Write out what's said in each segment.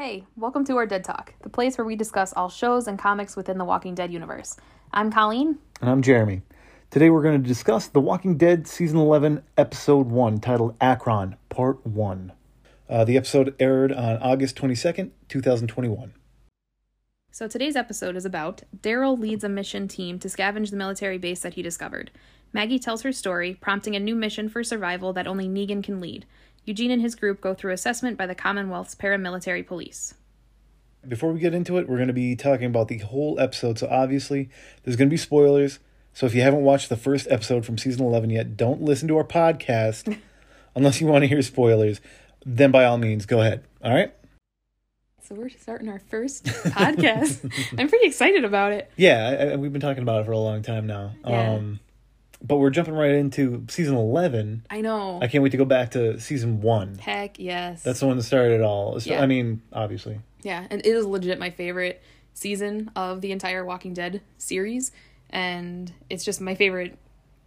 Hey, welcome to our Dead Talk, the place where we discuss all shows and comics within the Walking Dead universe. I'm Colleen. And I'm Jeremy. Today we're going to discuss The Walking Dead Season 11, Episode 1, titled Akron, Part 1. Uh, the episode aired on August 22nd, 2021. So today's episode is about Daryl leads a mission team to scavenge the military base that he discovered. Maggie tells her story, prompting a new mission for survival that only Negan can lead. Eugene and his group go through assessment by the Commonwealth's paramilitary police. Before we get into it, we're going to be talking about the whole episode. So obviously, there's going to be spoilers. So if you haven't watched the first episode from season 11 yet, don't listen to our podcast unless you want to hear spoilers. Then by all means, go ahead. All right? So we're starting our first podcast. I'm pretty excited about it. Yeah, I, I, we've been talking about it for a long time now. Yeah. Um, but we're jumping right into season 11. I know. I can't wait to go back to season 1. Heck yes. That's the one that started it all. So- Yeah. I mean, obviously. Yeah, and it is legit my favorite season of the entire Walking Dead series. And it's just my favorite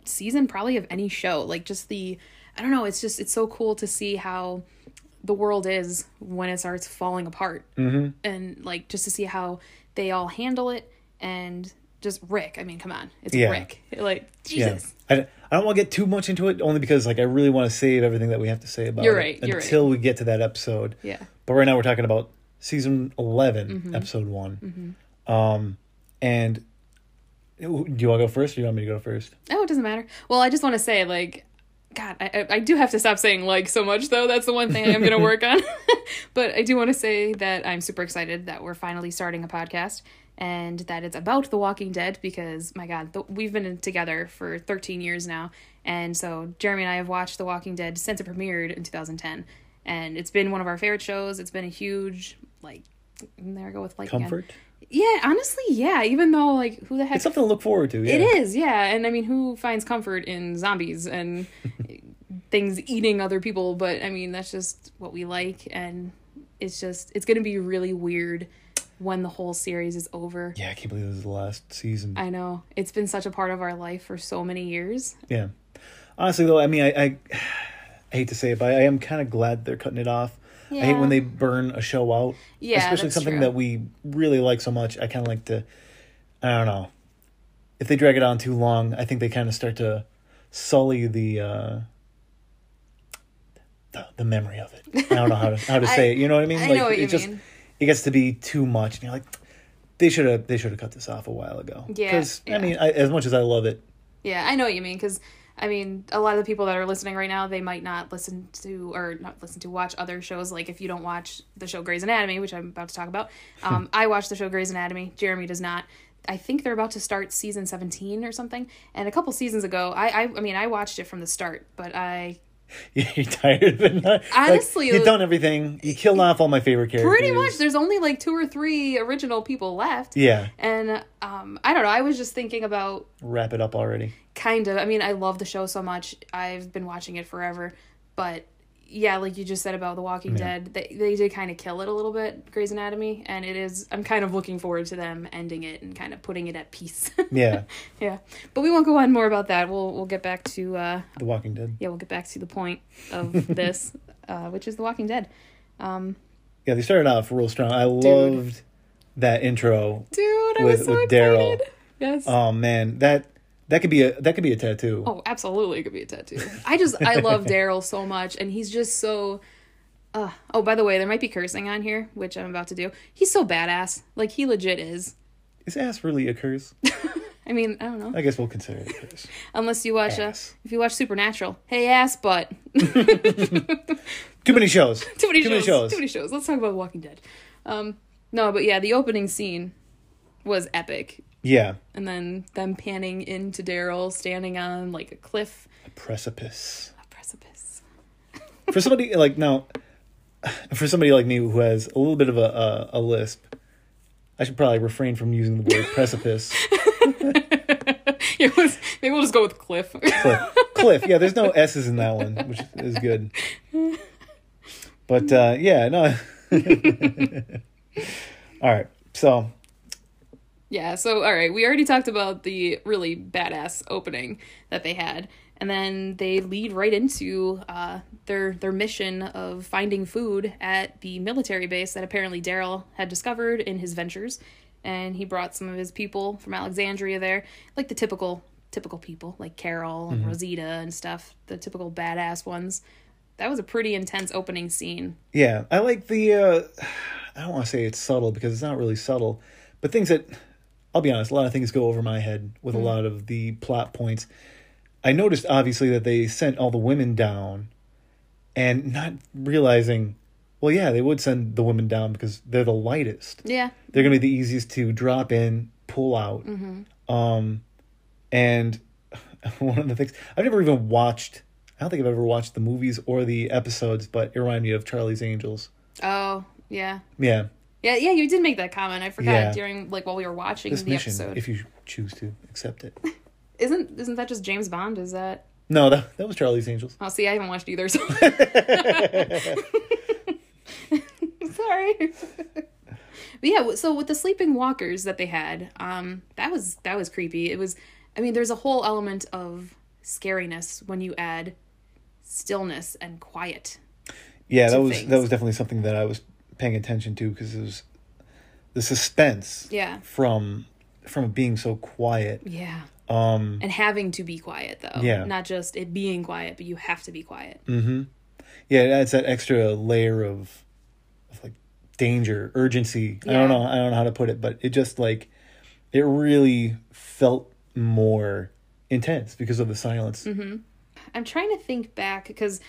season, probably of any show. Like, just the, I don't know, it's just, it's so cool to see how the world is when it starts falling apart. hmm And, like, just to see how they all handle it. And just Rick. I mean, come on. It's Yeah. Rick. Like, Jesus. Yeah. I, I don't want to get too much into it only because like I really want to save everything that we have to say about You're it right, you're right. until we get to that episode. Yeah. But right now we're talking about season 11, Mm-hmm. episode one Um, and do you want to go first or do you want me to go first? Oh, it doesn't matter. Well, I just want to say, like, God, I, I- do have to stop saying like so much though. That's the one thing I am going to work on. but I do want to say that I'm super excited that we're finally starting a podcast and that it's about The Walking Dead because my God, the, we've been together for 13 years now, and so Jeremy and I have watched The Walking Dead since it premiered in 2010, and it's been one of our favorite shows. It's been a huge like. There I go with like again. Comfort? Yeah, honestly, yeah. Even though like who the heck It's something to look forward to. Yeah. it is, yeah. And I mean, who finds comfort in zombies and things eating other people? But I mean, that's just what we like. And it's just, it's going to be really weird when the whole series is over. Yeah, I can't believe this is the last season. I know. It's been such a part of our life for so many years. Yeah. Honestly, though, I mean, I, I, I hate to say it, but I am kind of glad they're cutting it off. I hate when they burn a show out. Yeah, Especially something true. that we really like so much. I kind of like to, I don't know. If they drag it on too long, I think they kind of start to sully the, uh, the, the memory of it. I don't know how to, how to say I- it. You know what I mean? I like, know what it you just, mean. It gets to be too much. And you're like, they should have, they should have cut this off a while ago. Yeah, Because, yeah. I mean, I, as much as I love it, Yeah, I know what you mean. Because, I mean, a lot of the people that are listening right now, they might not listen to, or not listen to, watch other shows. Like, if you don't watch the show Grey's Anatomy, which I'm about to talk about, um, I watch the show Grey's Anatomy. Jeremy does not. I think they're about to start season 17 or something. And a couple seasons ago, I, I, I mean, I watched it from the start, but I you're tired of it. Like, Honestly, you've done everything. You killed off all my favorite characters. pretty much, there's only like two or three original people left. Yeah, And um, I don't know. I was just thinking about wrap it up already. kind of i mean i love the show so much i've been watching it forever but yeah like you just said about the walking dead they, they did kind of kill it a little bit grey's anatomy and it is i'm kind of looking forward to them ending it and kind of putting it at peace Yeah, yeah but we won't go on more about that we'll we'll get back to uh The Walking Dead. yeah we'll get back to the point of this uh which is the walking dead um Yeah, they started off real strong. I loved that intro. dude i With- was so with Daryl. excited yes Oh man, that that could be a that could be a tattoo. Oh, absolutely, it could be a tattoo. I just I love Daryl so much, and he's just so. Uh, oh, by the way, there might be cursing on here, which I'm about to do. He's so badass, like he legit is. Is ass really a curse? I mean, I don't know. I guess we'll consider it a curse. Unless you watch, uh, if you watch Supernatural, hey ass butt. Too many shows. Too many Too shows. many shows. Too many shows. Let's talk about Walking Dead. Um, no, but yeah, the opening scene was epic, Yeah, and then them panning into Daryl standing on like a cliff, a precipice. a precipice. For somebody like now, for somebody like me who has a little bit of a a, a lisp, I should probably refrain from using the word precipice. It was, maybe we'll just go with cliff. Cliff. Cliff. Yeah, there's no S's in that one, which is good. But uh, yeah, no. All right. So Yeah, so all right, we already talked about the really badass opening that they had. And then they lead right into uh, their their mission of finding food at the military base that apparently Daryl had discovered in his ventures, and he brought some of his people from Alexandria there, like the typical typical people like Carol and Rosita and stuff, the typical badass ones. That was a pretty intense opening scene. Yeah, I like the. Uh, I don't want to say it's subtle because it's not really subtle, but things that I'll be honest, a lot of things go over my head with a lot of the plot points. I noticed obviously that they sent all the women down, and not realizing, well, yeah, they would send the women down because they're the lightest. Yeah, They're gonna be the easiest to drop in, pull out. Um, and one of the things I've never even watched. I don't think I've ever watched the movies or the episodes, but it reminded me of Charlie's Angels. Oh, yeah. Yeah, Yeah, yeah, you did make that comment. I forgot Yeah. during like while we were watching this the mission, episode. if you choose to accept it. Isn't isn't that just James Bond? Is that No, that that was Charlie's Angels. Oh, see, I haven't watched either, so Sorry. but yeah, so with the sleeping walkers that they had, um that was that was creepy. It was I mean, there's a whole element of scariness when you add stillness and quiet. Yeah, that was things. that was definitely something that I was paying attention to because it was the suspense Yeah. from from being so quiet. Yeah. Um, And having to be quiet though. Yeah. Not just it being quiet, but you have to be quiet. mm-hmm yeah, it adds that extra layer of, of like danger, urgency. I don't know, I don't know how to put it, but it just like it really felt more intense because of the silence. Mm-hmm. I'm trying to think back because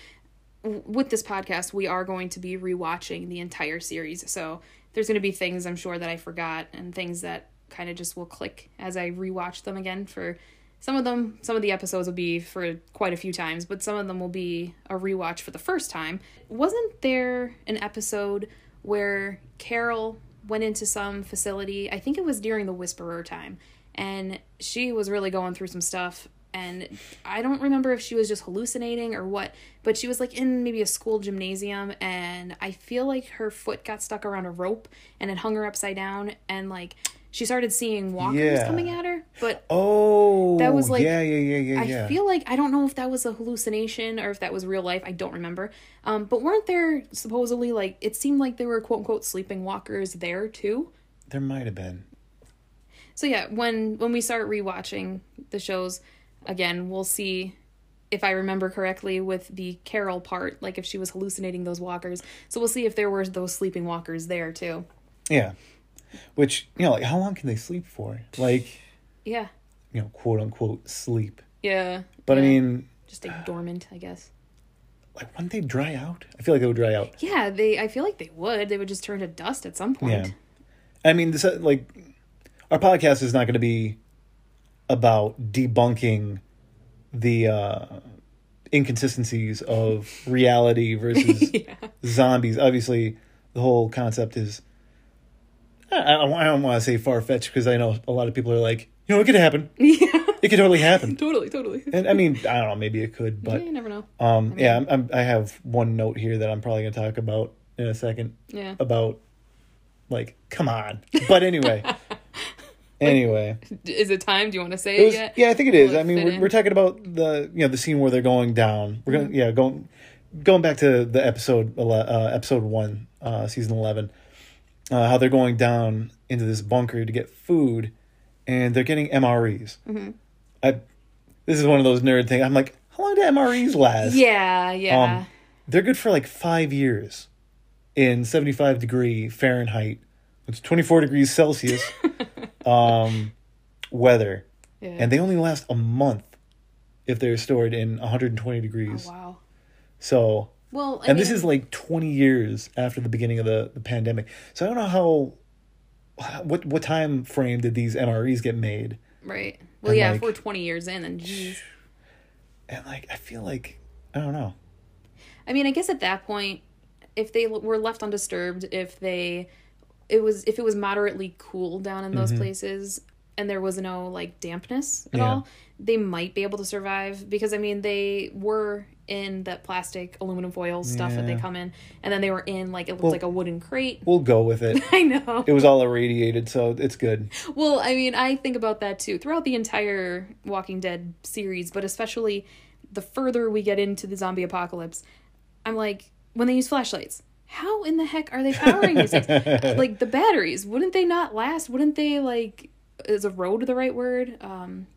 with this podcast, we are going to be rewatching the entire series. So there's going to be things I'm sure that I forgot and things that kind of just will click as I rewatch them again. For some of them, some of the episodes will be for quite a few times, but some of them will be a rewatch for the first time. Wasn't there an episode where Carol went into some facility? I think it was during the Whisperer time, and she was really going through some stuff and I don't remember if she was just hallucinating or what, but she was like in maybe a school gymnasium and I feel like her foot got stuck around a rope and it hung her upside down and like she started seeing walkers Yeah. coming at her, but Oh, That was, like- yeah, yeah, yeah, yeah, I yeah. feel like I don't know if that was a hallucination or if that was real life. I don't remember. Um, but weren't there supposedly like it seemed like there were quote unquote sleeping walkers there too? there might have been. So yeah, when when we start rewatching the shows again, we'll see if I remember correctly with the Carol part, like if she was hallucinating those walkers. So we'll see if there were those sleeping walkers there too. Yeah, which you know, like how long can they sleep for? Like Yeah. you know, quote unquote sleep. Yeah. But I mean, just stay dormant, I guess. like wouldn't they dry out? I feel like they would dry out. Yeah, they I feel like they would. They would just turn to dust at some point. Yeah. I mean, this uh, like our podcast is not going to be about debunking the uh, inconsistencies of reality versus yeah. zombies. Obviously, the whole concept is. I I don't, I don't want to say far fetched because I know a lot of people are like, you know, it could happen. Yeah. It could totally happen. totally, totally. And I mean, I don't know, maybe it could, but yeah, you never know. um, yeah, I'm, I'm, I have one note here that I'm probably going to talk about in a second Yeah. about, like, come on. But anyway, anyway, Is it time? Do you want to say it it, was, yet? yeah, I think it is. Will I mean, we're, we're talking about the you know the scene where they're going down. We're Mm-hmm. going, yeah, going going back to the episode uh, episode one, uh, season eleven, uh, how they're going down into this bunker to get food, and they're getting MREs. Mm-hmm. I this is one of those nerd things. I'm like, how long do MREs last? Yeah, yeah. Um, they're good for like five years in 75 degree Fahrenheit, it's 24 degrees Celsius um, weather. yeah. And they only last a month if they're stored in 120 degrees. oh, wow. So, Well, I and this is like 20 years after the beginning of the, the pandemic. So I don't know how, what, what time frame did these MREs get made? right. Well, and, yeah. like- if we're twenty years in, then geez. And like, I feel like, I don't know. I mean, I guess at that point, if they were left undisturbed, if they, it was if it was moderately cool down in those places, and there was no like dampness at Mm-hmm. Yeah. all, they might be able to survive because I mean they were in that plastic aluminum foil stuff that they come in, and then they were in like it looked Well- like a wooden crate. We'll go with it. I know. it was all irradiated, so it's good. Well, I mean, I think about that too throughout the entire Walking Dead series, but especially the further we get into the zombie apocalypse, I'm like, when they use flashlights, how in the heck are they powering these things? like the batteries, wouldn't they not last? Wouldn't they like is a road the right word? Um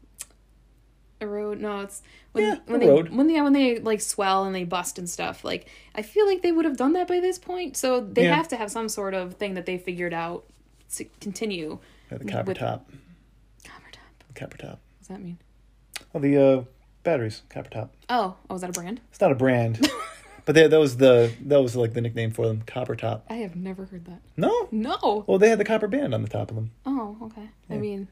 a road no it's when Yeah, when they when they when they like swell and they bust and stuff like i feel like they would have done that by this point so they Yeah. have to have some sort of thing that they figured out to continue Yeah, the copper with- top. copper top Copper top. what does that mean Oh, the uh, batteries, copper top. oh oh is that a brand It's not a brand, but they, that was the that was like the nickname for them, copper top. i have never heard that No, no well they had the copper band on the top of them. oh okay i mean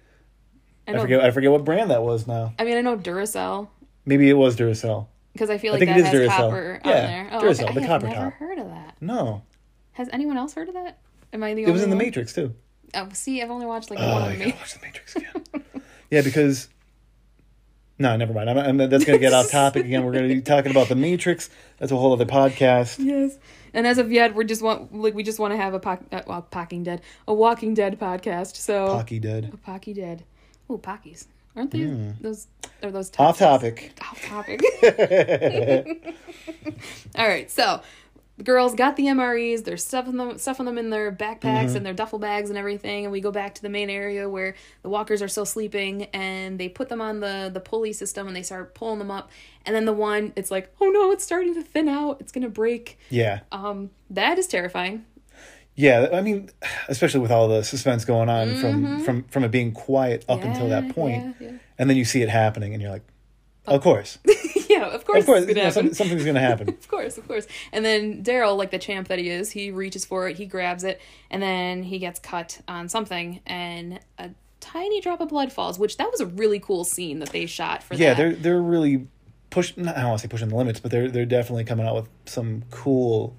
I, I, forget I forget what brand that was now. I mean, I know Duracell Maybe it was Duracell. because I feel like I think it that is has Duracell. copper Yeah, on there. Oh, Duracell, okay. the I copper have never heard of that. No, Has anyone else heard of that? Am I the it only was in the? Matrix too. Oh, see, I've only watched like Oh, one of gotta me. watch the Matrix again. yeah, because no, never mind. I'm, I'm, that's gonna get off topic again. We're gonna be talking about the Matrix. That's a whole other podcast. Yes. And as of yet, we're just want like we just want to have a po- uh, well, Pocking Dead, a Walking Dead podcast. So Pocky dead. a Pocky Dead. Oh, Pockies. Aren't they those? Are those Hmm. Off topic. Off topic. All right, so the girls got the MREs. They're stuffing them, stuffing them in their backpacks Mm-hmm. and their duffel bags and everything. And we go back to the main area where the walkers are still sleeping, and they put them on the the pulley system and they start pulling them up. And then the one, it's like, oh no, it's starting to thin out. It's gonna break. Yeah, Um, that is terrifying. yeah. I mean, especially with all the suspense going on from from from it being quiet up until that point, yeah, yeah. and then you see it happening, and you're like, of course, yeah, of course, of course, you know, some, something's gonna happen. Of course, of course. And then Daryl, like the champ that he is, he reaches for it, he grabs it, and then he gets cut on something, and a tiny drop of blood falls. Which that was a really cool scene that they shot for yeah, that. they're they're really push. Not, I don't want to say pushing the limits, but they're they're definitely coming out with some cool,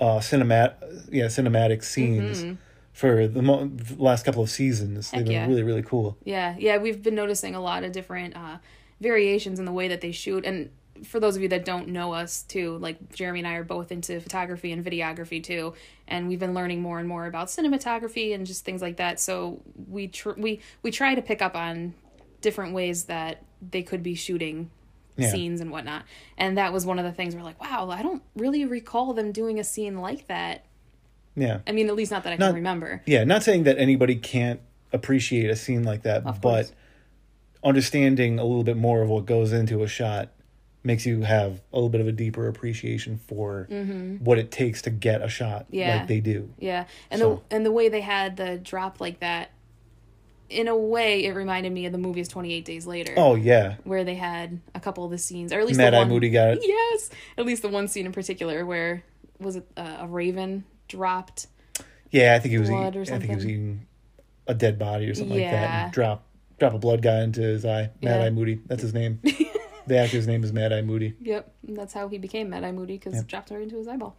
uh, cinemat yeah cinematic scenes for the mo- last couple of seasons. They've been Mm-hmm. yeah. really really cool. Yeah, yeah, we've been noticing a lot of different uh, variations in the way that they shoot. And for those of you that don't know us, too, like Jeremy and I are both into photography and videography too, and we've been learning more and more about cinematography and just things like that. So we tr- we we try to pick up on different ways that they could be shooting Yeah. scenes and whatnot. And that was one of the things we're like, wow, I don't really recall them doing a scene like that. Yeah, I mean, at least not that I Not- can remember. yeah. Not saying that anybody can't appreciate a scene like that, Of but course. understanding a little bit more of what goes into a shot makes you have a little bit of a deeper appreciation for what it takes to get a shot Mm-hmm. Yeah. like they do. Yeah, and So- the and the way they had the drop like that, in a way, it reminded me of the movies Twenty Eight Days Later. Oh yeah, where they had a couple of the scenes, or at least Mad the Eye one, Moody got it. Yes, at least the one scene in particular where was it uh, a raven dropped? Yeah, I think he was. blood Eating, I think he was eating a dead body or something like that. And drop drop a blood guy into his eye. Mad Yeah. Eye Moody. That's his name. the actor's name is Mad Eye Moody. Yep, and that's how he became Mad Eye Moody because Yep. it dropped right into his eyeball.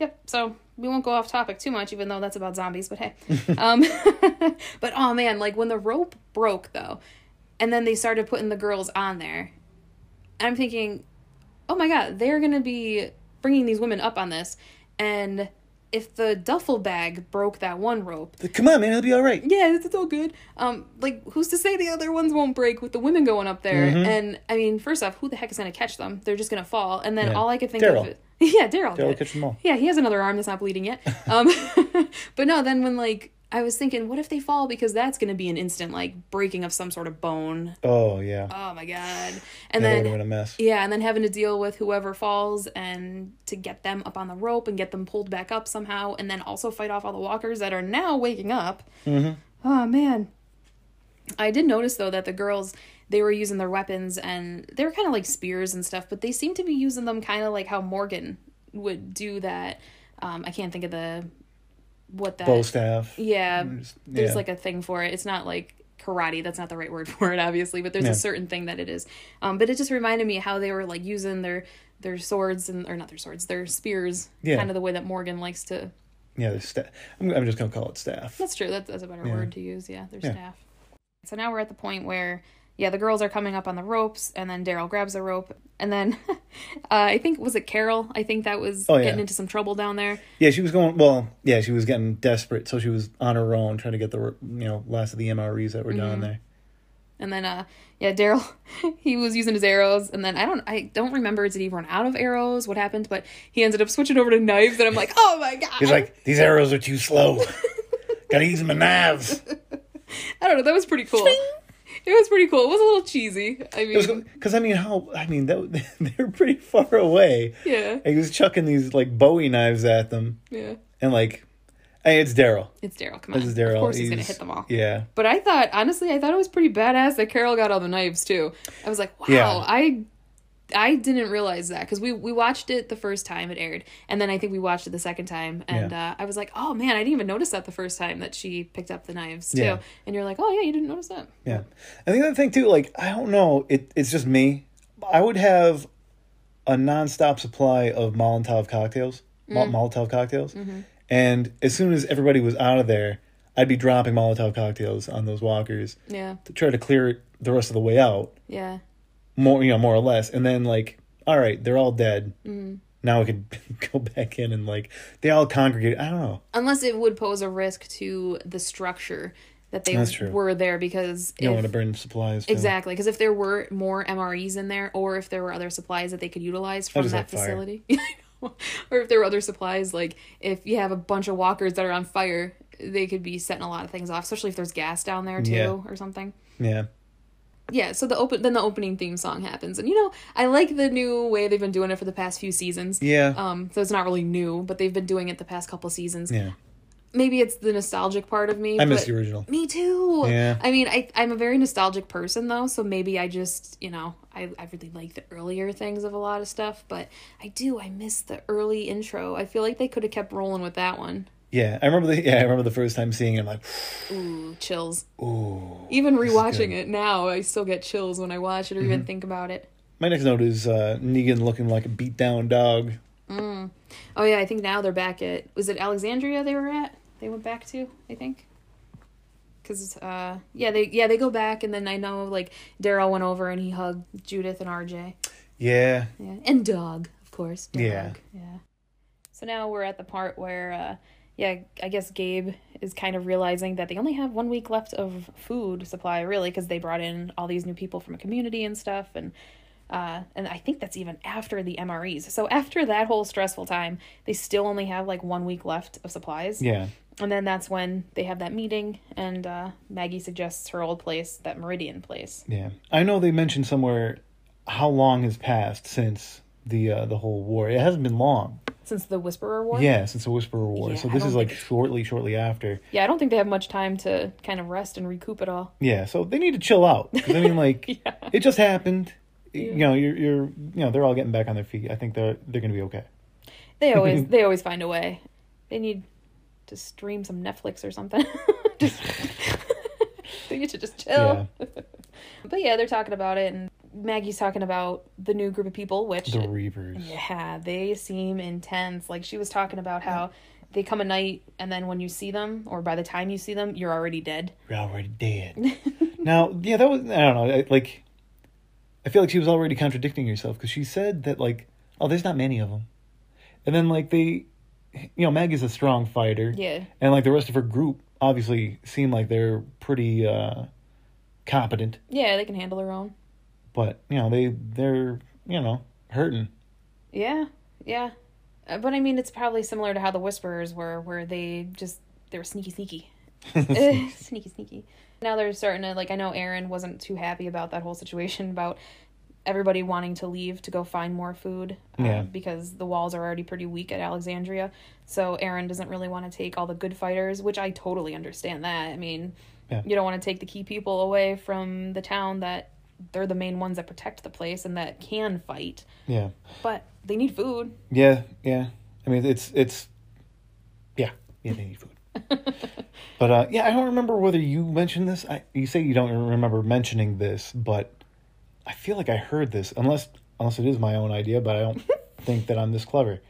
Yep. So we won't go off topic too much, even though that's about zombies. But hey, um, but oh man, like when the rope broke though, and then they started putting the girls on there, I'm thinking, oh my god, they're gonna be bringing these women up on this, and if the duffel bag broke that one rope, Come on, man, it'll be all right. yeah, it's, it's all good. Um, like who's to say the other ones won't break with the women going up there? Mm-hmm. And I mean, first off, who the heck is gonna catch them? They're just gonna fall. And then Yeah. all I could think Daryl. of, yeah, Daryl. Daryl catch them all. Yeah, he has another arm that's not bleeding yet. Um, but no, then when like I was thinking, what if they fall because that's gonna be an instant like breaking of some sort of bone. Oh yeah. Oh my god! And that then a mess. yeah, and then having to deal with whoever falls and to get them up on the rope and get them pulled back up somehow, and then also fight off all the walkers that are now waking up. Mm-hmm. Oh man. I did notice though that the girls they were using their weapons and they were kind of like spears and stuff, but they seem to be using them kind of like how Morgan would do that. Um, I can't think of the what that Bow staff. yeah, There's- there's yeah. like a thing for it. It's not like karate. That's not the right word for it, obviously, but there's Yeah. a certain thing that it is. Um, but it just reminded me how they were like using their their swords and or not their swords, their spears, Yeah. kind of the way that Morgan likes to. Yeah, there's staff. I'm, I'm just gonna call it staff. That's true. That's that's a better Yeah. word to use. Yeah, their Yeah. staff. So now we're at the point where yeah, the girls are coming up on the ropes, and then Daryl grabs a rope, and then uh, I think was it Carol? I think that was Oh, yeah. getting into some trouble down there. Yeah, she was going. Well, yeah, she was getting desperate, so she was on her own trying to get the you know last of the MREs that were Mm-hmm. down there. And then uh yeah, Daryl he was using his arrows and then I don't I don't remember did he run out of arrows? What happened? But he ended up switching over to knives and I'm like, "Oh my god." He's like, these arrows are too slow. Gotta use my knives. I don't know, that was pretty cool. It was pretty cool. It was a little cheesy. I mean, Because I mean, how I mean, that, they're pretty far away. yeah. And he was chucking these like Bowie knives at them, Yeah. and like, hey, it's Daryl. It's Daryl. Come on. This is Daryl. Of course he's, gonna hit them all. Yeah, But I thought, honestly, I thought it was pretty badass that Carol got all the knives too. I was like, wow, Yeah. I I didn't realize that because we we watched it the first time it aired, and then I think we watched it the second time, and uh, I was like, oh man, I didn't even notice that the first time that she picked up the knives too. Yeah. And you're like, oh yeah, you didn't notice that. yeah. And the other thing too, like, I don't know, it it's just me. I would have a nonstop supply of Molotov cocktails, Mol- Molotov cocktails, and as soon as everybody was out of there, I'd be dropping Molotov cocktails on those walkers Yeah, to try to clear the rest of the way out. yeah, more you know more or less. And then like all right they're all dead. Mm. Now we could go back in and like they all congregate. I don't know. Unless it would pose a risk to the structure that they were there because you don't want to burn supplies. Exactly, because if there were more MREs in there, or if there were other supplies that they could utilize from that facility, or if there were other supplies, like if you have a bunch of walkers that are on fire, they could be setting a lot of things off, especially if there's gas down there too, Yeah. or something. yeah Yeah, so the open then the opening theme song happens, and you know I like the new way they've been doing it for the past few seasons. yeah Um, so it's not really new, but they've been doing it the past couple seasons. yeah Maybe it's the nostalgic part of me. i miss the original me too. Yeah. I mean, I I'm a very nostalgic person though, so maybe I just you know I I really like the earlier things of a lot of stuff, but I do I miss the early intro. I feel like they could have kept rolling with that one. Yeah i remember the yeah i remember the first time seeing it i'm like Ooh, chills. ooh Even rewatching it now, I still get chills when I watch it or even think about it. my next note is uh negan looking like a beat down dog Oh yeah, I think now they're back at was it Alexandria they were at? They went back to, I think. Cause uh yeah they yeah they go back and then I know like Daryl went over and he hugged Judith and RJ. yeah Yeah, and dog, of course. Dog. Yeah. Yeah. So now we're at the part where, uh, yeah, I guess Gabe is kind of realizing that they only have one week left of food supply, really, because they brought in all these new people from a community and stuff, and uh, and I think that's even after the MREs. So after that whole stressful time, they still only have like one week left of supplies. yeah And then that's when they have that meeting, and uh, Maggie suggests her old place, that Meridian place. yeah i know they mentioned somewhere how long has passed since the uh the whole war it hasn't been long Since the Whisperer War? yeah since the whisperer war Yeah, so this is like think- shortly shortly after Yeah, I don't think they have much time to kind of rest and recoup it all. Yeah, so they need to chill out. I mean, like, Yeah. it just happened. You know, you're, you're, you know, they're all getting back on their feet. I think they're, they're gonna be okay. They always they always find a way. They need to stream some Netflix or something. just they need to just chill. But yeah, they're talking about it, and Maggie's talking about the new group of people, which The Reavers. yeah, they seem intense. Like she was talking about how they come at night, and then when you see them, or by the time you see them, you're already dead. You're already dead. now, yeah, that was, I don't know, I, like, I feel like she was already contradicting herself because she said that, like, oh, there's not many of them. And then, like, they, you know, Maggie's a strong fighter. Yeah, And, like, the rest of her group obviously seem like they're pretty, uh, competent. yeah, they can handle their own. But, you know, they, they're, you know, hurting. Yeah, yeah. Uh, But I mean, it's probably similar to how the Whisperers were, where they just they were sneaky, sneaky, sneaky, sneaky. Now they're starting to like. I know Aaron wasn't too happy about that whole situation about everybody wanting to leave to go find more food uh, Yeah. because the walls are already pretty weak at Alexandria. So Aaron doesn't really want to take all the good fighters, which I totally understand that. I mean, Yeah. you don't want to take the key people away from the town that they're the main ones that protect the place and that can fight, Yeah. but they need food. Yeah, yeah. I mean, it's it's yeah, yeah. They need food. but uh, yeah, I don't remember whether you mentioned this. I, you say you don't remember mentioning this, but I feel like I heard this. Unless unless it is my own idea, but I don't think that I'm this clever.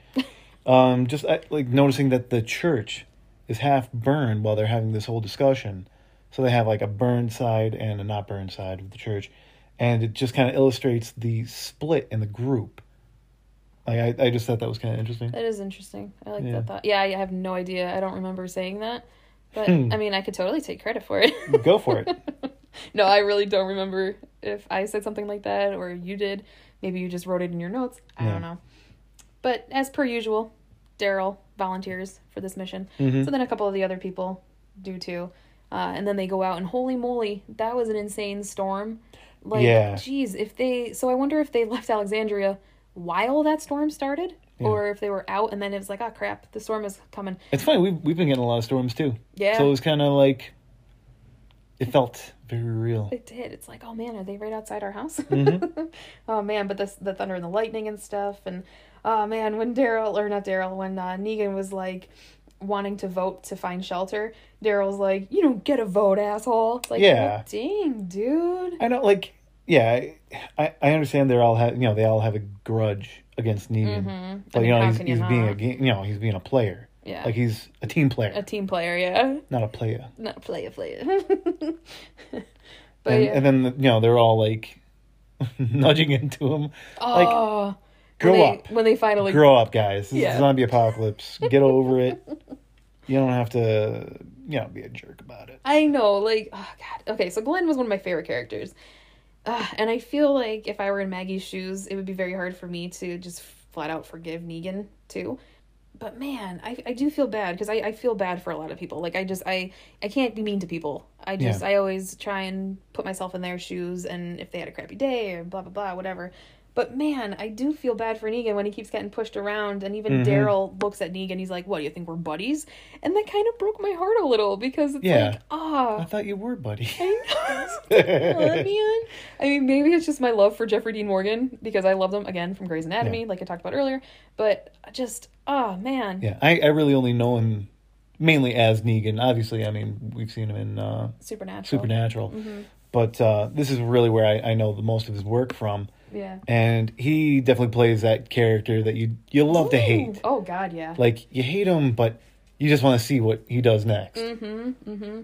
Um, just I, like noticing that the church is half burned while they're having this whole discussion. So they have like a burned side and a not burned side of the church, and it just kind of illustrates the split in the group. Like I, I just thought that was kind of interesting. That is interesting. I like Yeah. that thought. Yeah, I have no idea. I don't remember saying that. But Hmm. I mean, I could totally take credit for it. Go for it. no, I really don't remember if I said something like that or you did. Maybe you just wrote it in your notes. I Yeah. don't know. But as per usual, Daryl volunteers for this mission. Mhm. So then a couple of the other people do too. Uh, and then they go out and holy moly, that was an insane storm. Like, Yeah. geez, if they. So I wonder if they left Alexandria while that storm started, Yeah. or if they were out and then it was like, oh crap, the storm is coming. It's funny. We've we've been getting a lot of storms too. Yeah. So it was kind of like it felt very real. It did. It's like, oh man, are they right outside our house? Mhm. oh man, but the the thunder and the lightning and stuff, and oh man, when Daryl or not Daryl, when uh, Negan was like wanting to vote to find shelter, Daryl's like, you don't get a vote, asshole. It's like, Yeah. "Oh, dang, dude. I know, like, yeah, I I understand they all have you know they all have a grudge against Negan, Mhm. but I you know he's, you he's being a you know he's being a player, Yeah, like he's a team player, a team player. Yeah, not a player. not play a play. but and, yeah. and then you know they're all like nudging into him, like oh, grow when they, up, when they finally grow up, guys. This Yeah. is zombie apocalypse. Get over it. You don't have to you know be a jerk about it. I know, like, oh god. Okay, so Glenn was one of my favorite characters, uh, and I feel like if I were in Maggie's shoes, it would be very hard for me to just flat out forgive Negan too. But man, I, I do feel bad because I, I feel bad for a lot of people. Like I just I I can't be mean to people. I just Yeah. I always try and put myself in their shoes and if they had a crappy day or blah blah blah whatever. But man, I do feel bad for Negan when he keeps getting pushed around, and even Mhm. Daryl looks at Negan. He's like, "What do you think we're buddies?" And that kind of broke my heart a little because it's Yeah. like, ah, I thought you were, buddy. I know. Come on, man. I mean, maybe it's just my love for Jeffrey Dean Morgan because I love him again from Grey's Anatomy, like I talked about earlier. But just, oh man, Yeah, I, I really only know him mainly as Negan. Obviously, I mean we've seen him in uh, Supernatural. Supernatural, Mm-hmm. but uh, this is really where I, I know the most of his work from, Yeah. and he definitely plays that character that you you love to hate. Oh God, yeah. Like you hate him, but you just want to see what he does next. Mm-hmm. Mm-hmm.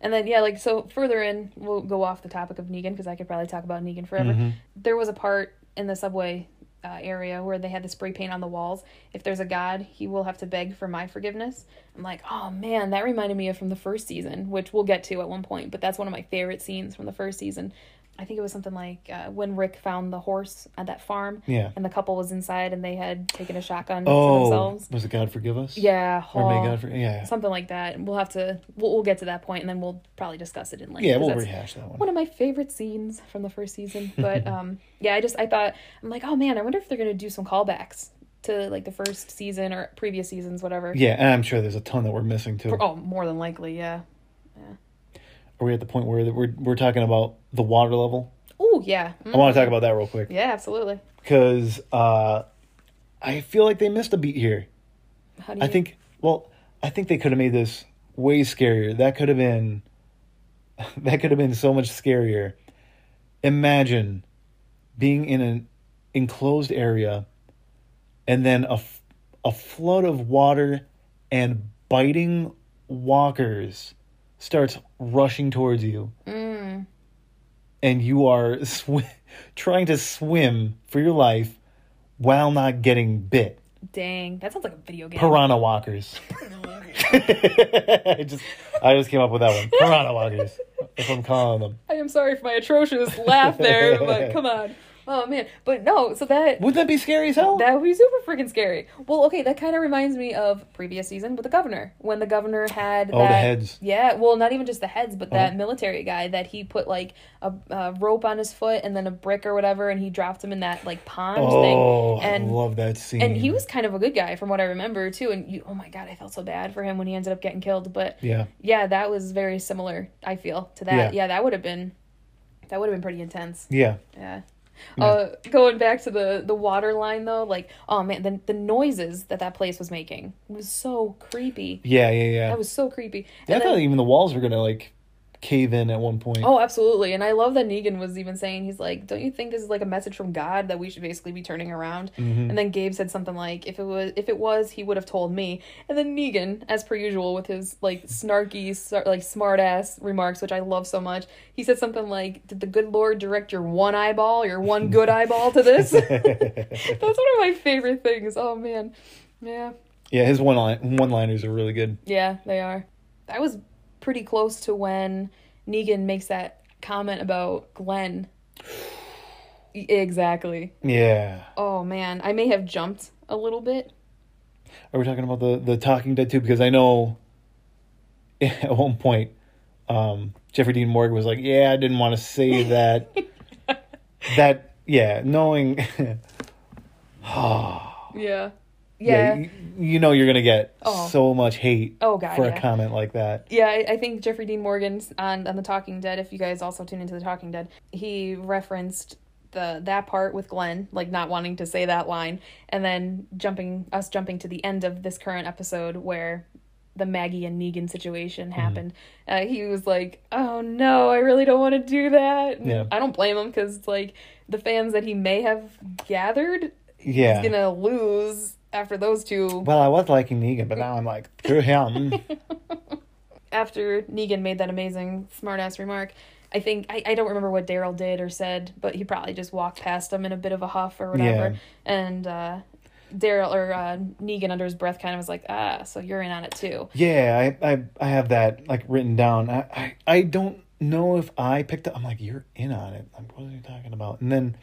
And then yeah, like so further in, we'll go off the topic of Negan because I could probably talk about Negan forever. Mhm. There was a part in the subway uh, area where they had the spray paint on the walls. If there's a god, he will have to beg for my forgiveness. I'm like, oh man, that reminded me of from the first season, which we'll get to at one point. But that's one of my favorite scenes from the first season. I think it was something like uh, when Rick found the horse at that farm, Yeah. and the couple was inside, and they had taken a shotgun to Oh, themselves. was it God forgive us? Yeah, Or may oh, God for yeah. something like that. We'll have to. We'll, we'll get to that point, and then we'll probably discuss it in length. Yeah, we'll rehash that one. one of my favorite scenes from the first season. But um, yeah, I just I thought I'm like, oh man, I wonder if they're gonna do some callbacks to like the first season or previous seasons, whatever. Yeah, and I'm sure there's a ton that we're missing too. Oh, more than likely, yeah. Are we at the point where we're we're talking about the water level? Oh yeah. I want to talk about that real quick Yeah, absolutely. because uh, I feel like they missed a beat here. How do you? I think. Well, I think they could have made this way scarier. That could have been. That could have been so much scarier. Imagine being in an enclosed area, and then a a flood of water and biting walkers starts rushing towards you, Mm, and you are sw- trying to swim for your life while not getting bit. dang, that sounds like a video game. Piranha walkers. I just I just came up with that one. Piranha walkers. If I'm calling them. I am sorry for my atrocious laugh there, but come on. Oh man, but no. So that Wouldn't that be scary as hell? That would be super freaking scary. Well, okay, that kind of reminds me of previous season with the governor when the governor had Oh, the heads. Yeah, well, not even just the heads, but that Oh. military guy that he put like a, a rope on his foot and then a brick or whatever, and he dropped him in that like pond oh, thing. I love that scene. and he was kind of a good guy from what I remember too. And you, oh my god, I felt so bad for him when he ended up getting killed. But Yeah. yeah, that was very similar. I feel to that. Yeah. Yeah, that would have been that would have been pretty intense. Yeah. Yeah. Yeah. Uh, going back to the the water line though, like oh man, the the noises that that place was making was so creepy. Yeah, yeah, yeah. That was so creepy. Yeah, I And thought even the walls were gonna like cave in at one point. oh, absolutely. And I love that Negan was even saying he's like, don't you think this is like a message from God that we should basically be turning around? Mhm. And then Gabe said something like, if it was if it was, he would have told me. And then Negan, as per usual, with his like snarky, like smart ass remarks, which I love so much, he said something like, "Did the good Lord direct your one eyeball, your one good eyeball to this?" That's one of my favorite things. Oh man, yeah, yeah, his one line one liners are really good. yeah, they are. That was pretty close to when Negan makes that comment about Glenn. Exactly. Yeah. Oh man, I may have jumped a little bit. Are we talking about the the Talking Dead too? Because I know at one point, um, Jeffrey Dean Morgan was like, "Yeah, I didn't want to say that." that yeah, knowing. Yeah. Yeah, Yeah. you, you know you're gonna get Oh. so much hate Oh, God, for yeah. a comment like that. Yeah, I, I think Jeffrey Dean Morgan's on on the Talking Dead. If you guys also tune into the Talking Dead, he referenced the that part with Glenn, like not wanting to say that line, and then jumping us jumping to the end of this current episode where the Maggie and Negan situation Mm-hmm. happened. Uh, he was like, "Oh no, I really don't want to do that." Yeah. I don't blame him because like the fans that he may have gathered, Yeah. he's gonna lose after those two Well, I was liking Negan, but now I'm like, through him. after Negan made that amazing smartass remark, I think I, I don't remember what Daryl did or said, but he probably just walked past him in a bit of a huff or whatever. Yeah. And uh Daryl or uh, Negan under his breath kind of was like, ah, so you're in on it too. yeah, I, I I have that like written down. I, I I don't know if I picked up. I'm like, you're in on it. Like, what are you talking about? And then